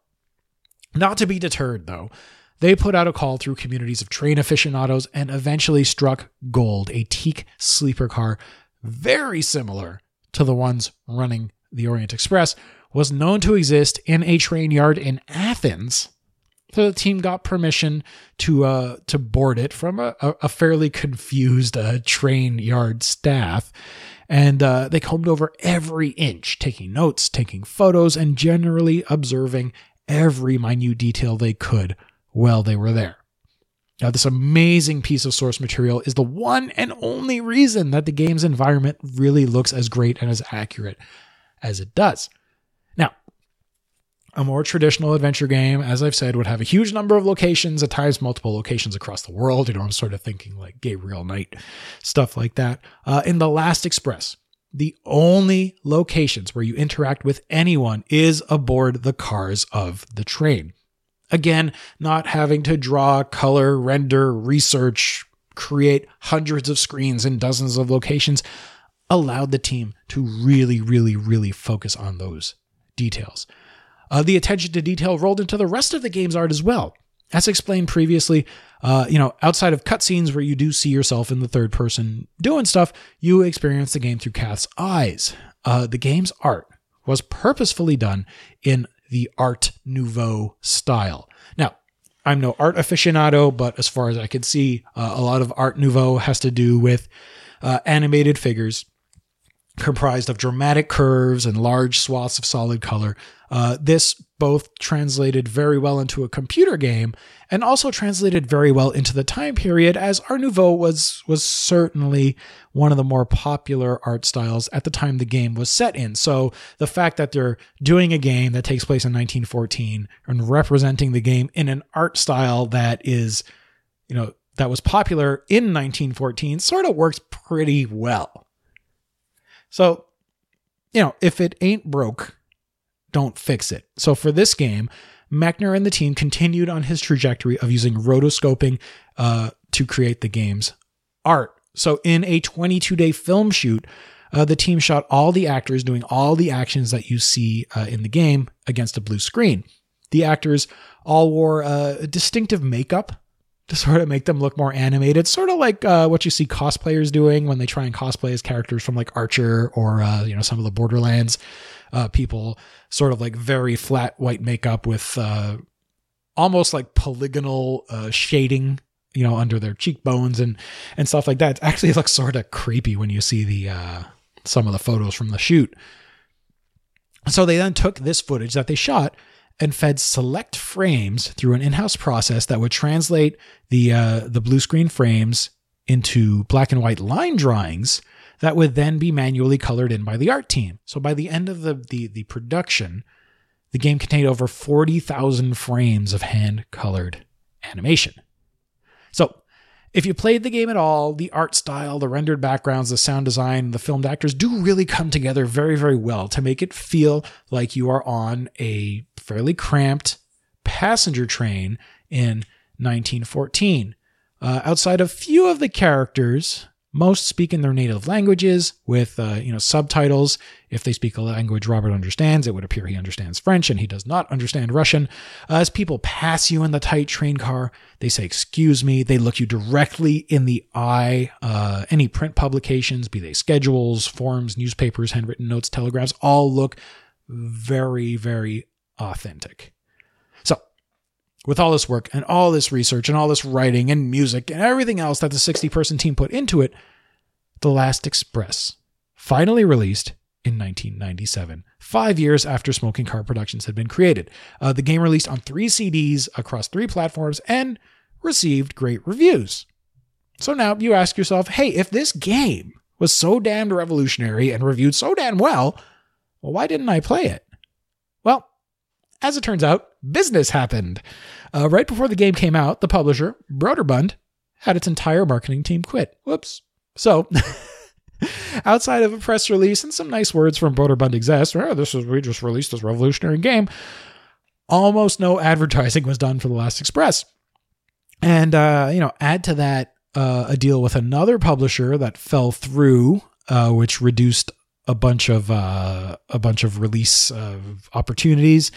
Not to be deterred, though, they put out a call through communities of train aficionados and eventually struck gold, a teak sleeper car very similar to the ones running the Orient Express, was known to exist in a train yard in Athens so the team got permission to uh, to board it from a, a fairly confused uh, train yard staff, and uh, they combed over every inch, taking notes, taking photos, and generally observing every minute detail they could while they were there. Now, this amazing piece of source material is the one and only reason that the game's environment really looks as great and as accurate as it does. Now, a more traditional adventure game, as I've said, would have a huge number of locations, at times multiple locations across the world. You know, I'm sort of thinking like Gabriel Knight, stuff like that. Uh, in The Last Express, the only locations where you interact with anyone is aboard the cars of the train. Again, not having to draw, color, render, research, create hundreds of screens and dozens of locations allowed the team to really, really, really focus on those details. Uh, the attention to detail rolled into the rest of the game's art as well. As explained previously, uh, you know, outside of cutscenes where you do see yourself in the third person doing stuff, you experience the game through Kath's eyes. Uh, the game's art was purposefully done in the Art Nouveau style. Now, I'm no art aficionado, but as far as I can see, uh, a lot of Art Nouveau has to do with uh, animated figures comprised of dramatic curves and large swaths of solid color. Uh, this both translated very well into a computer game and also translated very well into the time period as Art Nouveau was was certainly one of the more popular art styles at the time the game was set in. So the fact that they're doing a game that takes place in 1914 and representing the game in an art style that is, you know, that was popular in 1914 sort of works pretty well. So, you know, if it ain't broke, don't fix it. So for this game, Mechner and the team continued on his trajectory of using rotoscoping uh, to create the game's art. So in a 22 day film shoot, uh, the team shot all the actors doing all the actions that you see uh, in the game against a blue screen. The actors all wore uh, distinctive makeup to sort of make them look more animated, sort of like uh, what you see cosplayers doing when they try and cosplay as characters from like Archer or uh, you know some of the Borderlands uh, people, sort of like very flat white makeup with uh, almost like polygonal uh, shading, you know, under their cheekbones and and stuff like that. It actually <laughs> looks sort of creepy when you see the uh, some of the photos from the shoot. So they then took this footage that they shot and fed select frames through an in-house process that would translate the uh, the blue screen frames into black and white line drawings that would then be manually colored in by the art team. So by the end of the the, the production, the game contained over 40,000 frames of hand-colored animation. So if you played the game at all, the art style, the rendered backgrounds, the sound design, the filmed actors do really come together very, very well to make it feel like you are on a fairly cramped passenger train in 1914. Uh, outside of few of the characters, most speak in their native languages with uh, you know subtitles. If they speak a language Robert understands, it would appear he understands French, and he does not understand Russian. Uh, as people pass you in the tight train car, they say "excuse me." They look you directly in the eye. Uh, any print publications, be they schedules, forms, newspapers, handwritten notes, telegrams, all look very, very authentic. So, with all this work and all this research and all this writing and music and everything else that the 60 person team put into it, The Last Express finally released in 1997, five years after Smoking Car Productions had been created. Uh, the game released on three CDs across three platforms and received great reviews. So now you ask yourself, hey, if this game was so damned revolutionary and reviewed so damn well, well, why didn't I play it? Well, as it turns out, business happened. Uh, right before the game came out, the publisher, Broderbund, had its entire marketing team quit. Whoops. So, <laughs> outside of a press release and some nice words from Broderbund execs, oh, this is we just released this revolutionary game. Almost no advertising was done for The Last Express. And uh, you know, add to that uh, a deal with another publisher that fell through, uh, which reduced a bunch of uh, a bunch of release uh, opportunities,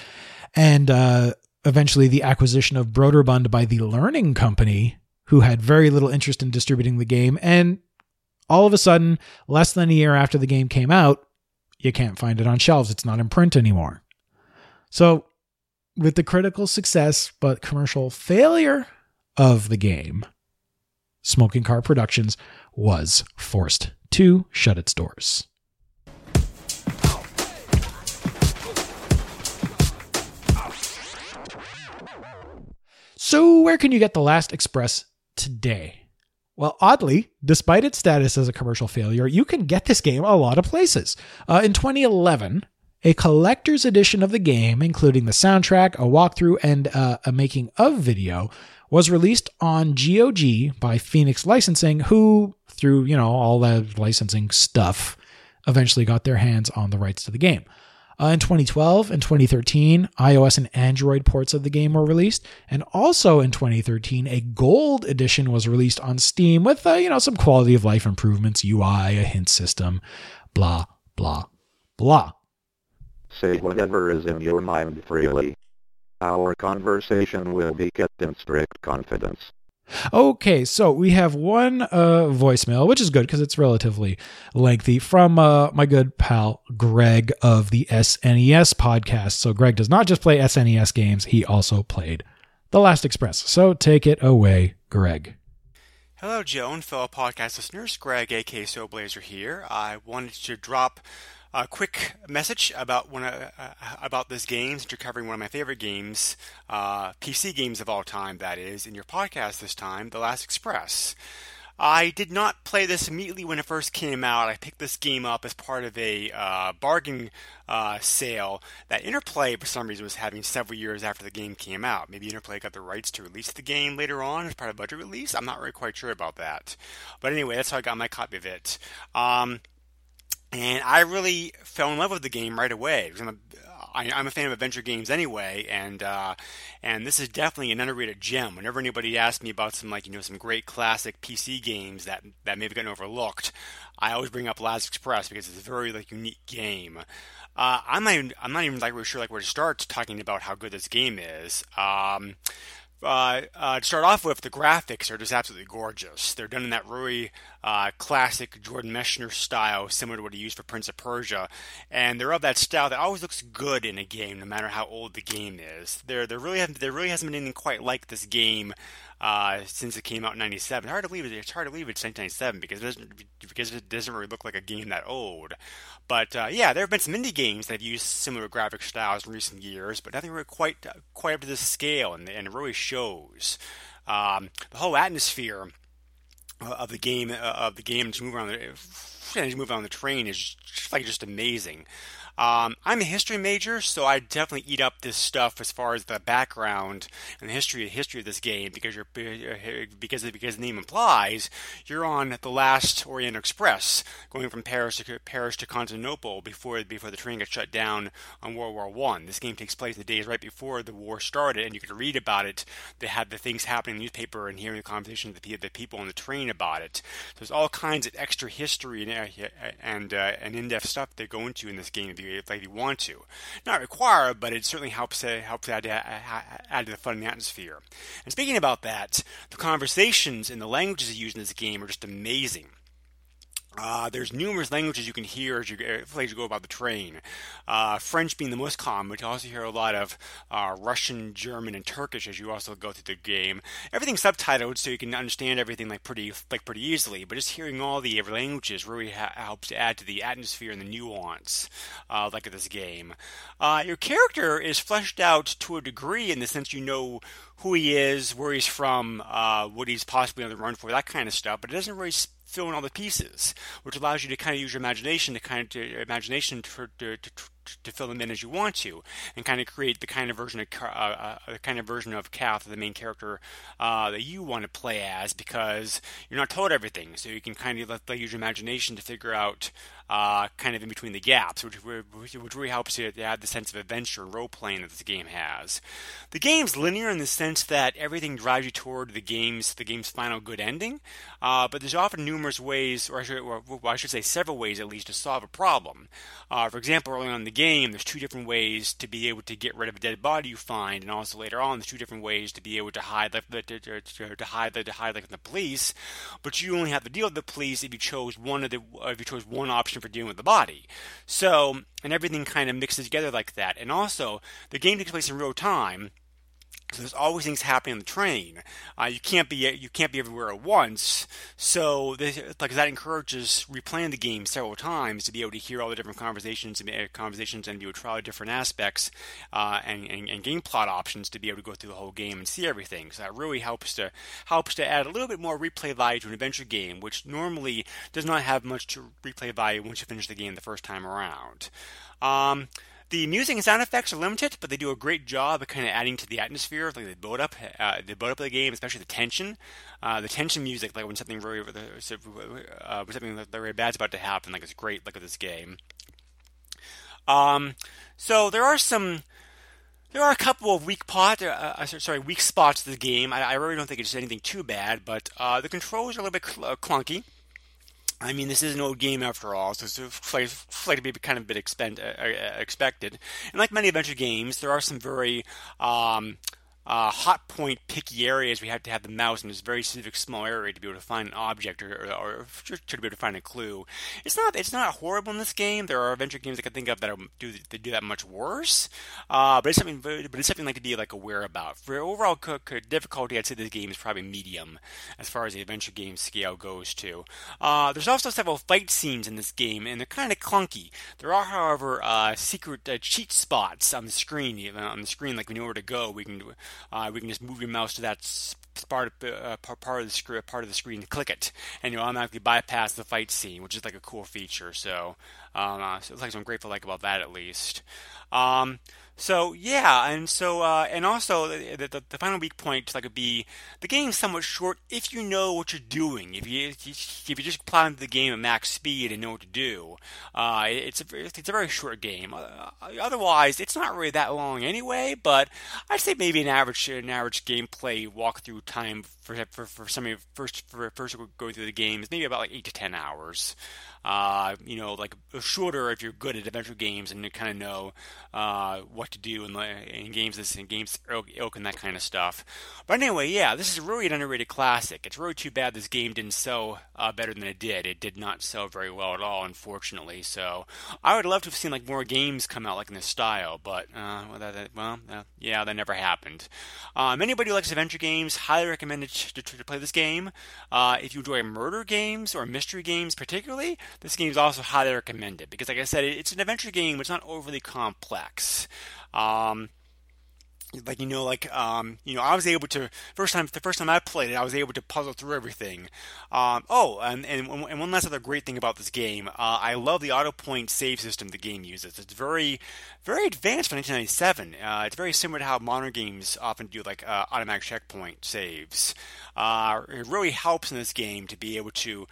and uh, eventually the acquisition of Broderbund by the Learning Company, who had very little interest in distributing the game, and all of a sudden, less than a year after the game came out, you can't find it on shelves. It's not in print anymore. So, with the critical success but commercial failure of the game, Smoking Car Productions was forced to shut its doors. So, where can you get The Last Express today? Well, oddly, despite its status as a commercial failure, you can get this game a lot of places. Uh, in 2011, a collector's edition of the game, including the soundtrack, a walkthrough, and uh, a making of video, was released on GOG by Phoenix Licensing, who, through you know all the licensing stuff, eventually got their hands on the rights to the game. Uh, in 2012 and 2013, iOS and Android ports of the game were released, and also in 2013, a gold edition was released on Steam with uh, you know some quality of life improvements, UI, a hint system, blah blah blah. Say whatever is in your mind freely. Our conversation will be kept in strict confidence. Okay, so we have one uh, voicemail, which is good because it's relatively lengthy, from uh, my good pal Greg of the SNES podcast. So Greg does not just play SNES games; he also played The Last Express. So take it away, Greg. Hello, Joe and fellow podcast listeners. Greg, aka Blazer here. I wanted to drop a quick message about one uh, uh, about this game since you're covering one of my favorite games, uh, PC games of all time. That is in your podcast this time, The Last Express. I did not play this immediately when it first came out. I picked this game up as part of a uh, bargain uh, sale that Interplay, for some reason, was having several years after the game came out. Maybe Interplay got the rights to release the game later on as part of a budget release. I'm not really quite sure about that. But anyway, that's how I got my copy of it. Um, and I really fell in love with the game right away. I'm a, I, I'm a fan of adventure games anyway, and uh, and this is definitely an underrated gem. Whenever anybody asks me about some like you know some great classic PC games that that maybe gotten overlooked, I always bring up Last Express because it's a very like unique game. Uh, I'm not even, I'm not even like really sure like where to start talking about how good this game is. Um, uh, uh, to start off with, the graphics are just absolutely gorgeous. They're done in that really uh, classic Jordan Mechner style, similar to what he used for Prince of Persia, and they're of that style that always looks good in a game, no matter how old the game is. There, there really, there really hasn't been anything quite like this game uh, since it came out in '97. Hard to believe it. It's hard to believe it's 1997 because it doesn't because it doesn't really look like a game that old. But uh, yeah, there have been some indie games that have used similar graphic styles in recent years, but nothing really quite quite up to this scale, and, and it really shows. Um, the whole atmosphere of the game of the game to move around the move the train is just, like just amazing. Um, I'm a history major, so I definitely eat up this stuff as far as the background and the history history of this game because you're because because the name implies you're on the last Orient Express going from Paris to Paris to Constantinople before before the train gets shut down on World War One. This game takes place the days right before the war started, and you can read about it. They had the things happening in the newspaper and hearing the conversations of the, the people on the train about it. So there's all kinds of extra history and and, uh, and in-depth stuff they go into in this game if you want to. Not required, but it certainly helps uh, helps add to, add to the fun and the atmosphere. And speaking about that, the conversations and the languages used in this game are just amazing. Uh, there's numerous languages you can hear as you, as you go about the train. Uh, French being the most common, but you also hear a lot of uh, Russian, German, and Turkish as you also go through the game. Everything's subtitled, so you can understand everything like pretty like pretty easily. But just hearing all the languages really ha- helps to add to the atmosphere and the nuance, uh, like of this game. Uh, your character is fleshed out to a degree in the sense you know who he is, where he's from, uh, what he's possibly on the run for, that kind of stuff. But it doesn't really fill in all the pieces, which allows you to kind of use your imagination to kind of to, imagination to, to, to, to fill them in as you want to, and kind of create the kind of version of uh, uh, kind of version of Kath, the main character uh, that you want to play as, because you're not told everything, so you can kind of let, let use your imagination to figure out uh, kind of in between the gaps, which, which, which really helps you to add the sense of adventure and role playing that this game has. The game's linear in the sense that everything drives you toward the game's the game's final good ending, uh, but there's often numerous ways, or I, should, or, I should say several ways at least, to solve a problem. Uh, for example, early on in the game, there's two different ways to be able to get rid of a dead body you find, and also later on, there's two different ways to be able to hide the, to, to, to hide the, to hide like the police. But you only have to deal with the police if you chose one of the if you chose one option for dealing with the body. So, and everything kind of mixes together like that. And also, the game takes place in real time. So there's always things happening on the train. Uh, you can't be you can't be everywhere at once. So this, like that encourages replaying the game several times to be able to hear all the different conversations and uh, conversations and be able to try different aspects uh, and, and, and, game plot options to be able to go through the whole game and see everything. So that really helps to helps to add a little bit more replay value to an adventure game, which normally does not have much to replay value once you finish the game the first time around. Um, the music and sound effects are limited, but they do a great job of kind of adding to the atmosphere, like the build up, uh, the build up of the game, especially the tension. Uh, the tension music, like when something really, uh, when something really bad's about to happen, like it's great. Look at this game. Um, so there are some. There are a couple of weak pot, uh, uh sorry, weak spots to the game. I, I, really don't think it's anything too bad, but uh, the controls are a little bit cl- clunky. I mean, this is an old game after all, so it's likely to be kind of a bit expend, uh, uh, expected. And like many adventure games, there are some very um, uh, hot point picky areas we have to have the mouse in this very specific small area to be able to find an object or, or, or to be able to find a clue. It's not it's not horrible in this game. There are adventure games I can think of that do that do that much worse. Uh, but it's something but it's something like to be like aware about. For overall difficulty, I'd say this game is probably medium as far as the adventure game scale goes. To uh, there's also several fight scenes in this game, and they're kind of clunky. There are, however, uh, secret uh, cheat spots on the screen. On the screen, like we know where to go. We can uh, we can just move your mouse to that part of, uh, part of the screen, part of the screen, and click it, and you'll automatically bypass the fight scene, which is like a cool feature. So, um, uh, so it's like I'm grateful like about that at least. Um, so yeah, and so uh, and also the, the, the, final weak point like would be the game's somewhat short if you know what you're doing. If you if you, just plow into the game at max speed and know what to do, uh, it's a it's a very short game. Uh, otherwise, it's not really that long anyway. But I'd say maybe an average an average gameplay walkthrough time for for, for somebody first for first going through the game is maybe about like eight to ten hours. Uh, you know, like shorter if you're good at adventure games and you kind of know uh, what to do in, in games this in games ilk and that kind of stuff. But anyway, yeah, this is really an underrated classic. It's really too bad this game didn't sell uh, better than it did. It did not sell very well at all, unfortunately. So I would love to have seen like more games come out like in this style, but uh, well, that, well uh, yeah, that never happened. Um, anybody who likes adventure games, highly recommend to, to, to play this game. Uh, if you enjoy murder games or mystery games, particularly, this game is also highly recommended because, like I said, it's an adventure game, but it's not overly complex. Um, like you know like um you know i was able to first time the first time i played it i was able to puzzle through everything. Um oh and and, and one last other great thing about this game uh, i love the auto point save system the game uses. It's very very advanced for 1997 uh, it's very similar to how modern games often do like uh, automatic checkpoint saves. Uh, it really helps in this game to be able to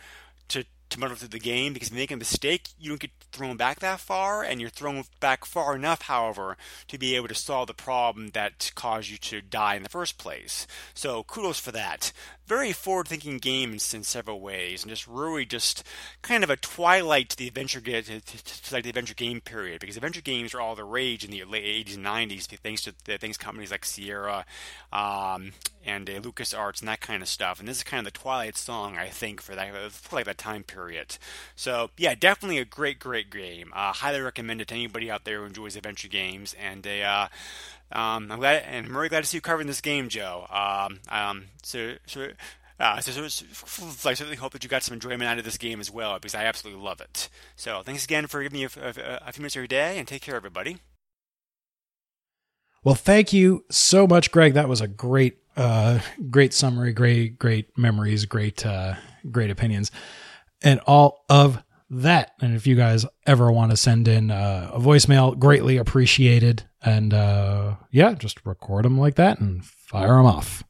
to muddle through the game because if you make a mistake, you don't get thrown back that far, and you're thrown back far enough, however, to be able to solve the problem that caused you to die in the first place. So kudos for that. Very forward-thinking game in, in several ways, and just really just kind of a twilight to the adventure to, to, to, like the adventure game period because adventure games are all the rage in the late 80s and 90s thanks to things companies like Sierra um, and uh, LucasArts and that kind of stuff. And this is kind of the twilight song, I think, for that for like that time period. So yeah, definitely a great, great game. Uh, highly recommend it to anybody out there who enjoys adventure games. And a, uh, um, I'm glad, and I'm really glad to see you covering this game, Joe. Um, um, so, so, uh, so, so, so, I certainly hope that you got some enjoyment out of this game as well, because I absolutely love it. So, thanks again for giving me a, a, a few minutes of your day, and take care, everybody. Well, thank you so much, Greg. That was a great, uh, great summary, great, great memories, great, uh, great opinions, and all of that. And if you guys ever want to send in uh, a voicemail, greatly appreciated. And uh, yeah, just record them like that and fire them off.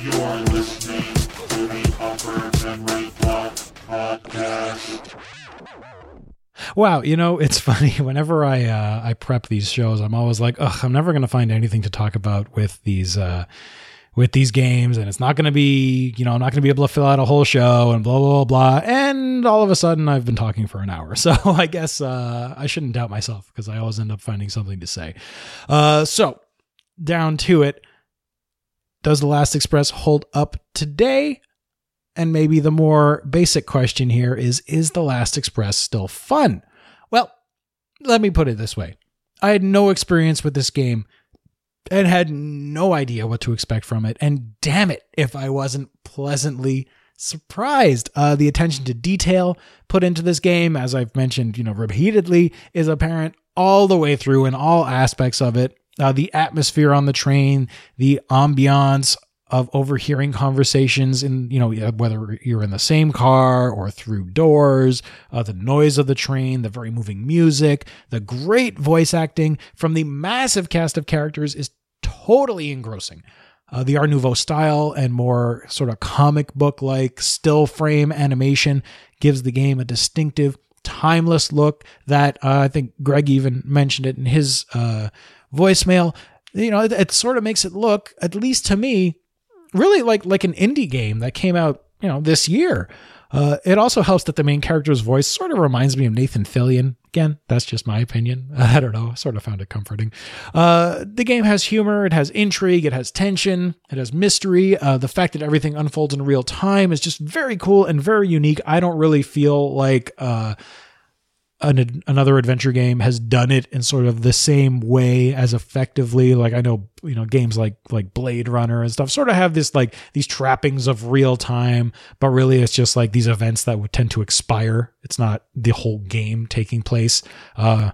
You are listening to the Upper Memory Block Podcast. Wow, you know it's <laughs> funny. Whenever I uh, I prep these shows, I'm always like, ugh, I'm never going to find anything to talk about with these uh, with these games and it's not going to be, you know, I'm not going to be able to fill out a whole show and blah, blah, blah, blah. And all of a sudden I've been talking for an hour. <laughs> So I guess uh, I shouldn't doubt myself because I always end up finding something to say. Uh, so down to it. Does The Last Express hold up today? And maybe the more basic question here is Is The Last Express still fun? Well, let me put it this way I had no experience with this game and had no idea what to expect from it. And damn it, if I wasn't pleasantly surprised. Uh, the attention to detail put into this game, as I've mentioned, you know, repeatedly, is apparent all the way through in all aspects of it. Uh, the atmosphere on the train, the ambiance of overhearing conversations in you know whether you're in the same car or through doors uh, the noise of the train the very moving music the great voice acting from the massive cast of characters is totally engrossing. Uh, the art nouveau style and more sort of comic book like still frame animation gives the game a distinctive timeless look that uh, i think greg even mentioned it in his uh, voicemail. You know it, it sort of makes it look at least to me really like like an indie game that came out you know this year. Uh, it also helps that the main character's voice sort of reminds me of Nathan Fillion. Again, that's just my opinion. <laughs> I don't know. I sort of found it comforting. Uh, the game has humor, it has intrigue, it has tension, it has mystery. Uh, the fact that everything unfolds in real time is just very cool and very unique. I don't really feel like uh, an, another adventure game has done it in sort of the same way as effectively like i know you know games like like blade runner and stuff sort of have this like these trappings of real time but really it's just like these events that would tend to expire. It's not the whole game taking place uh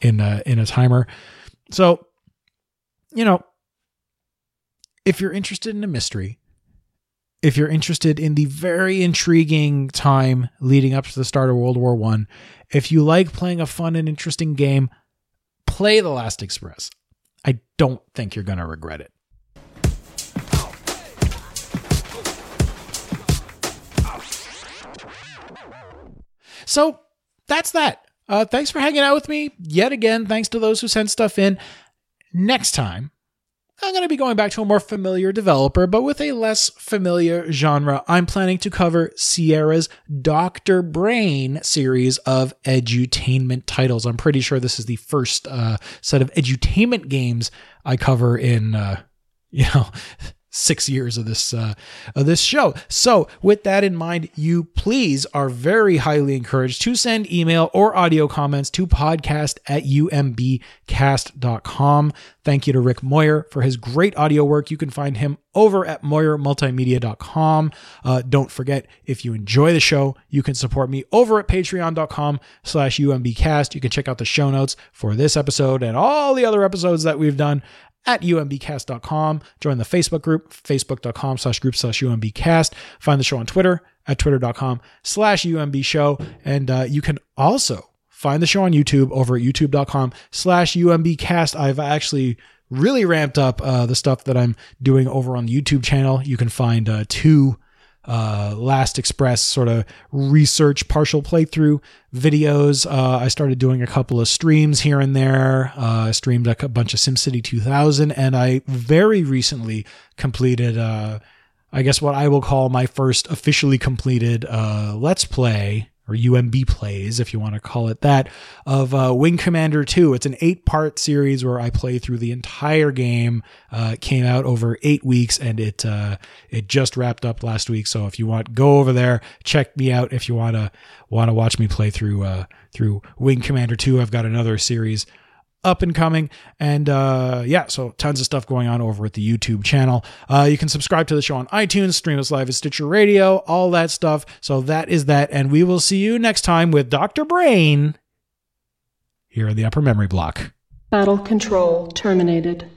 in a in a timer. So you know if you're interested in a mystery if you're interested in the very intriguing time leading up to the start of World War One, if you like playing a fun and interesting game, play The Last Express. I don't think you're going to regret it. So that's that. Uh, thanks for hanging out with me yet again. Thanks to those who sent stuff in. Next time, I'm going to be going back to a more familiar developer, but with a less familiar genre. I'm planning to cover Sierra's Dr. Brain series of edutainment titles. I'm pretty sure this is the first uh, set of edutainment games I cover in, uh, <laughs> you know, six years of this uh, of this show. So, with that in mind, you please are very highly encouraged to send email or audio comments to podcast at umbcast.com. Thank you to Rick Moyer for his great audio work. You can find him over at moyermultimedia.com. Uh, don't forget, if you enjoy the show, you can support me over at patreon.com slash umbcast. You can check out the show notes for this episode and all the other episodes that we've done at umbcast.com. Join the Facebook group, facebook.com slash group slash umbcast. Find the show on Twitter at twitter.com slash umbshow. And uh, you can also find the show on YouTube over at youtube.com slash umbcast. I've actually really ramped up uh, the stuff that I'm doing over on the YouTube channel. You can find uh, two uh, Last Express sort of research partial playthrough videos. Uh, I started doing a couple of streams here and there. Uh, I streamed a bunch of SimCity 2000, and I very recently completed, uh, I guess, what I will call my first officially completed uh, Let's Play or UMB plays, if you want to call it that, of uh, Wing Commander 2. It's an eight part series where I play through the entire game. Uh, came out over eight weeks and it, uh, it just wrapped up last week. So if you want, go over there, check me out. If you want to, want to watch me play through, uh, through Wing Commander 2, I've got another series up and coming. And uh, yeah, so tons of stuff going on over at the YouTube channel. Uh, you can subscribe to the show on iTunes, stream us live at Stitcher Radio, all that stuff. So that is that. And we will see you next time with Dr. Brain here in the upper memory block. Battle control terminated.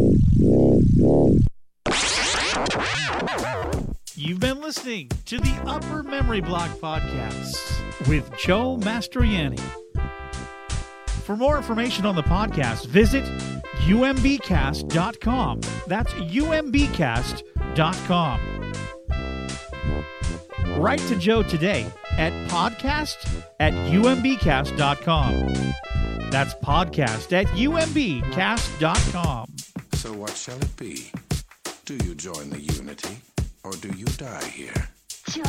<laughs> You've been listening to the Upper Memory Block Podcast with Joe Mastroianni. For more information on the podcast, visit umbcast.com. That's umbcast.com. Write to Joe today at podcast at umbcast.com. That's podcast at umbcast.com. So what shall it be? Do you join the Unity, or do you die here? Join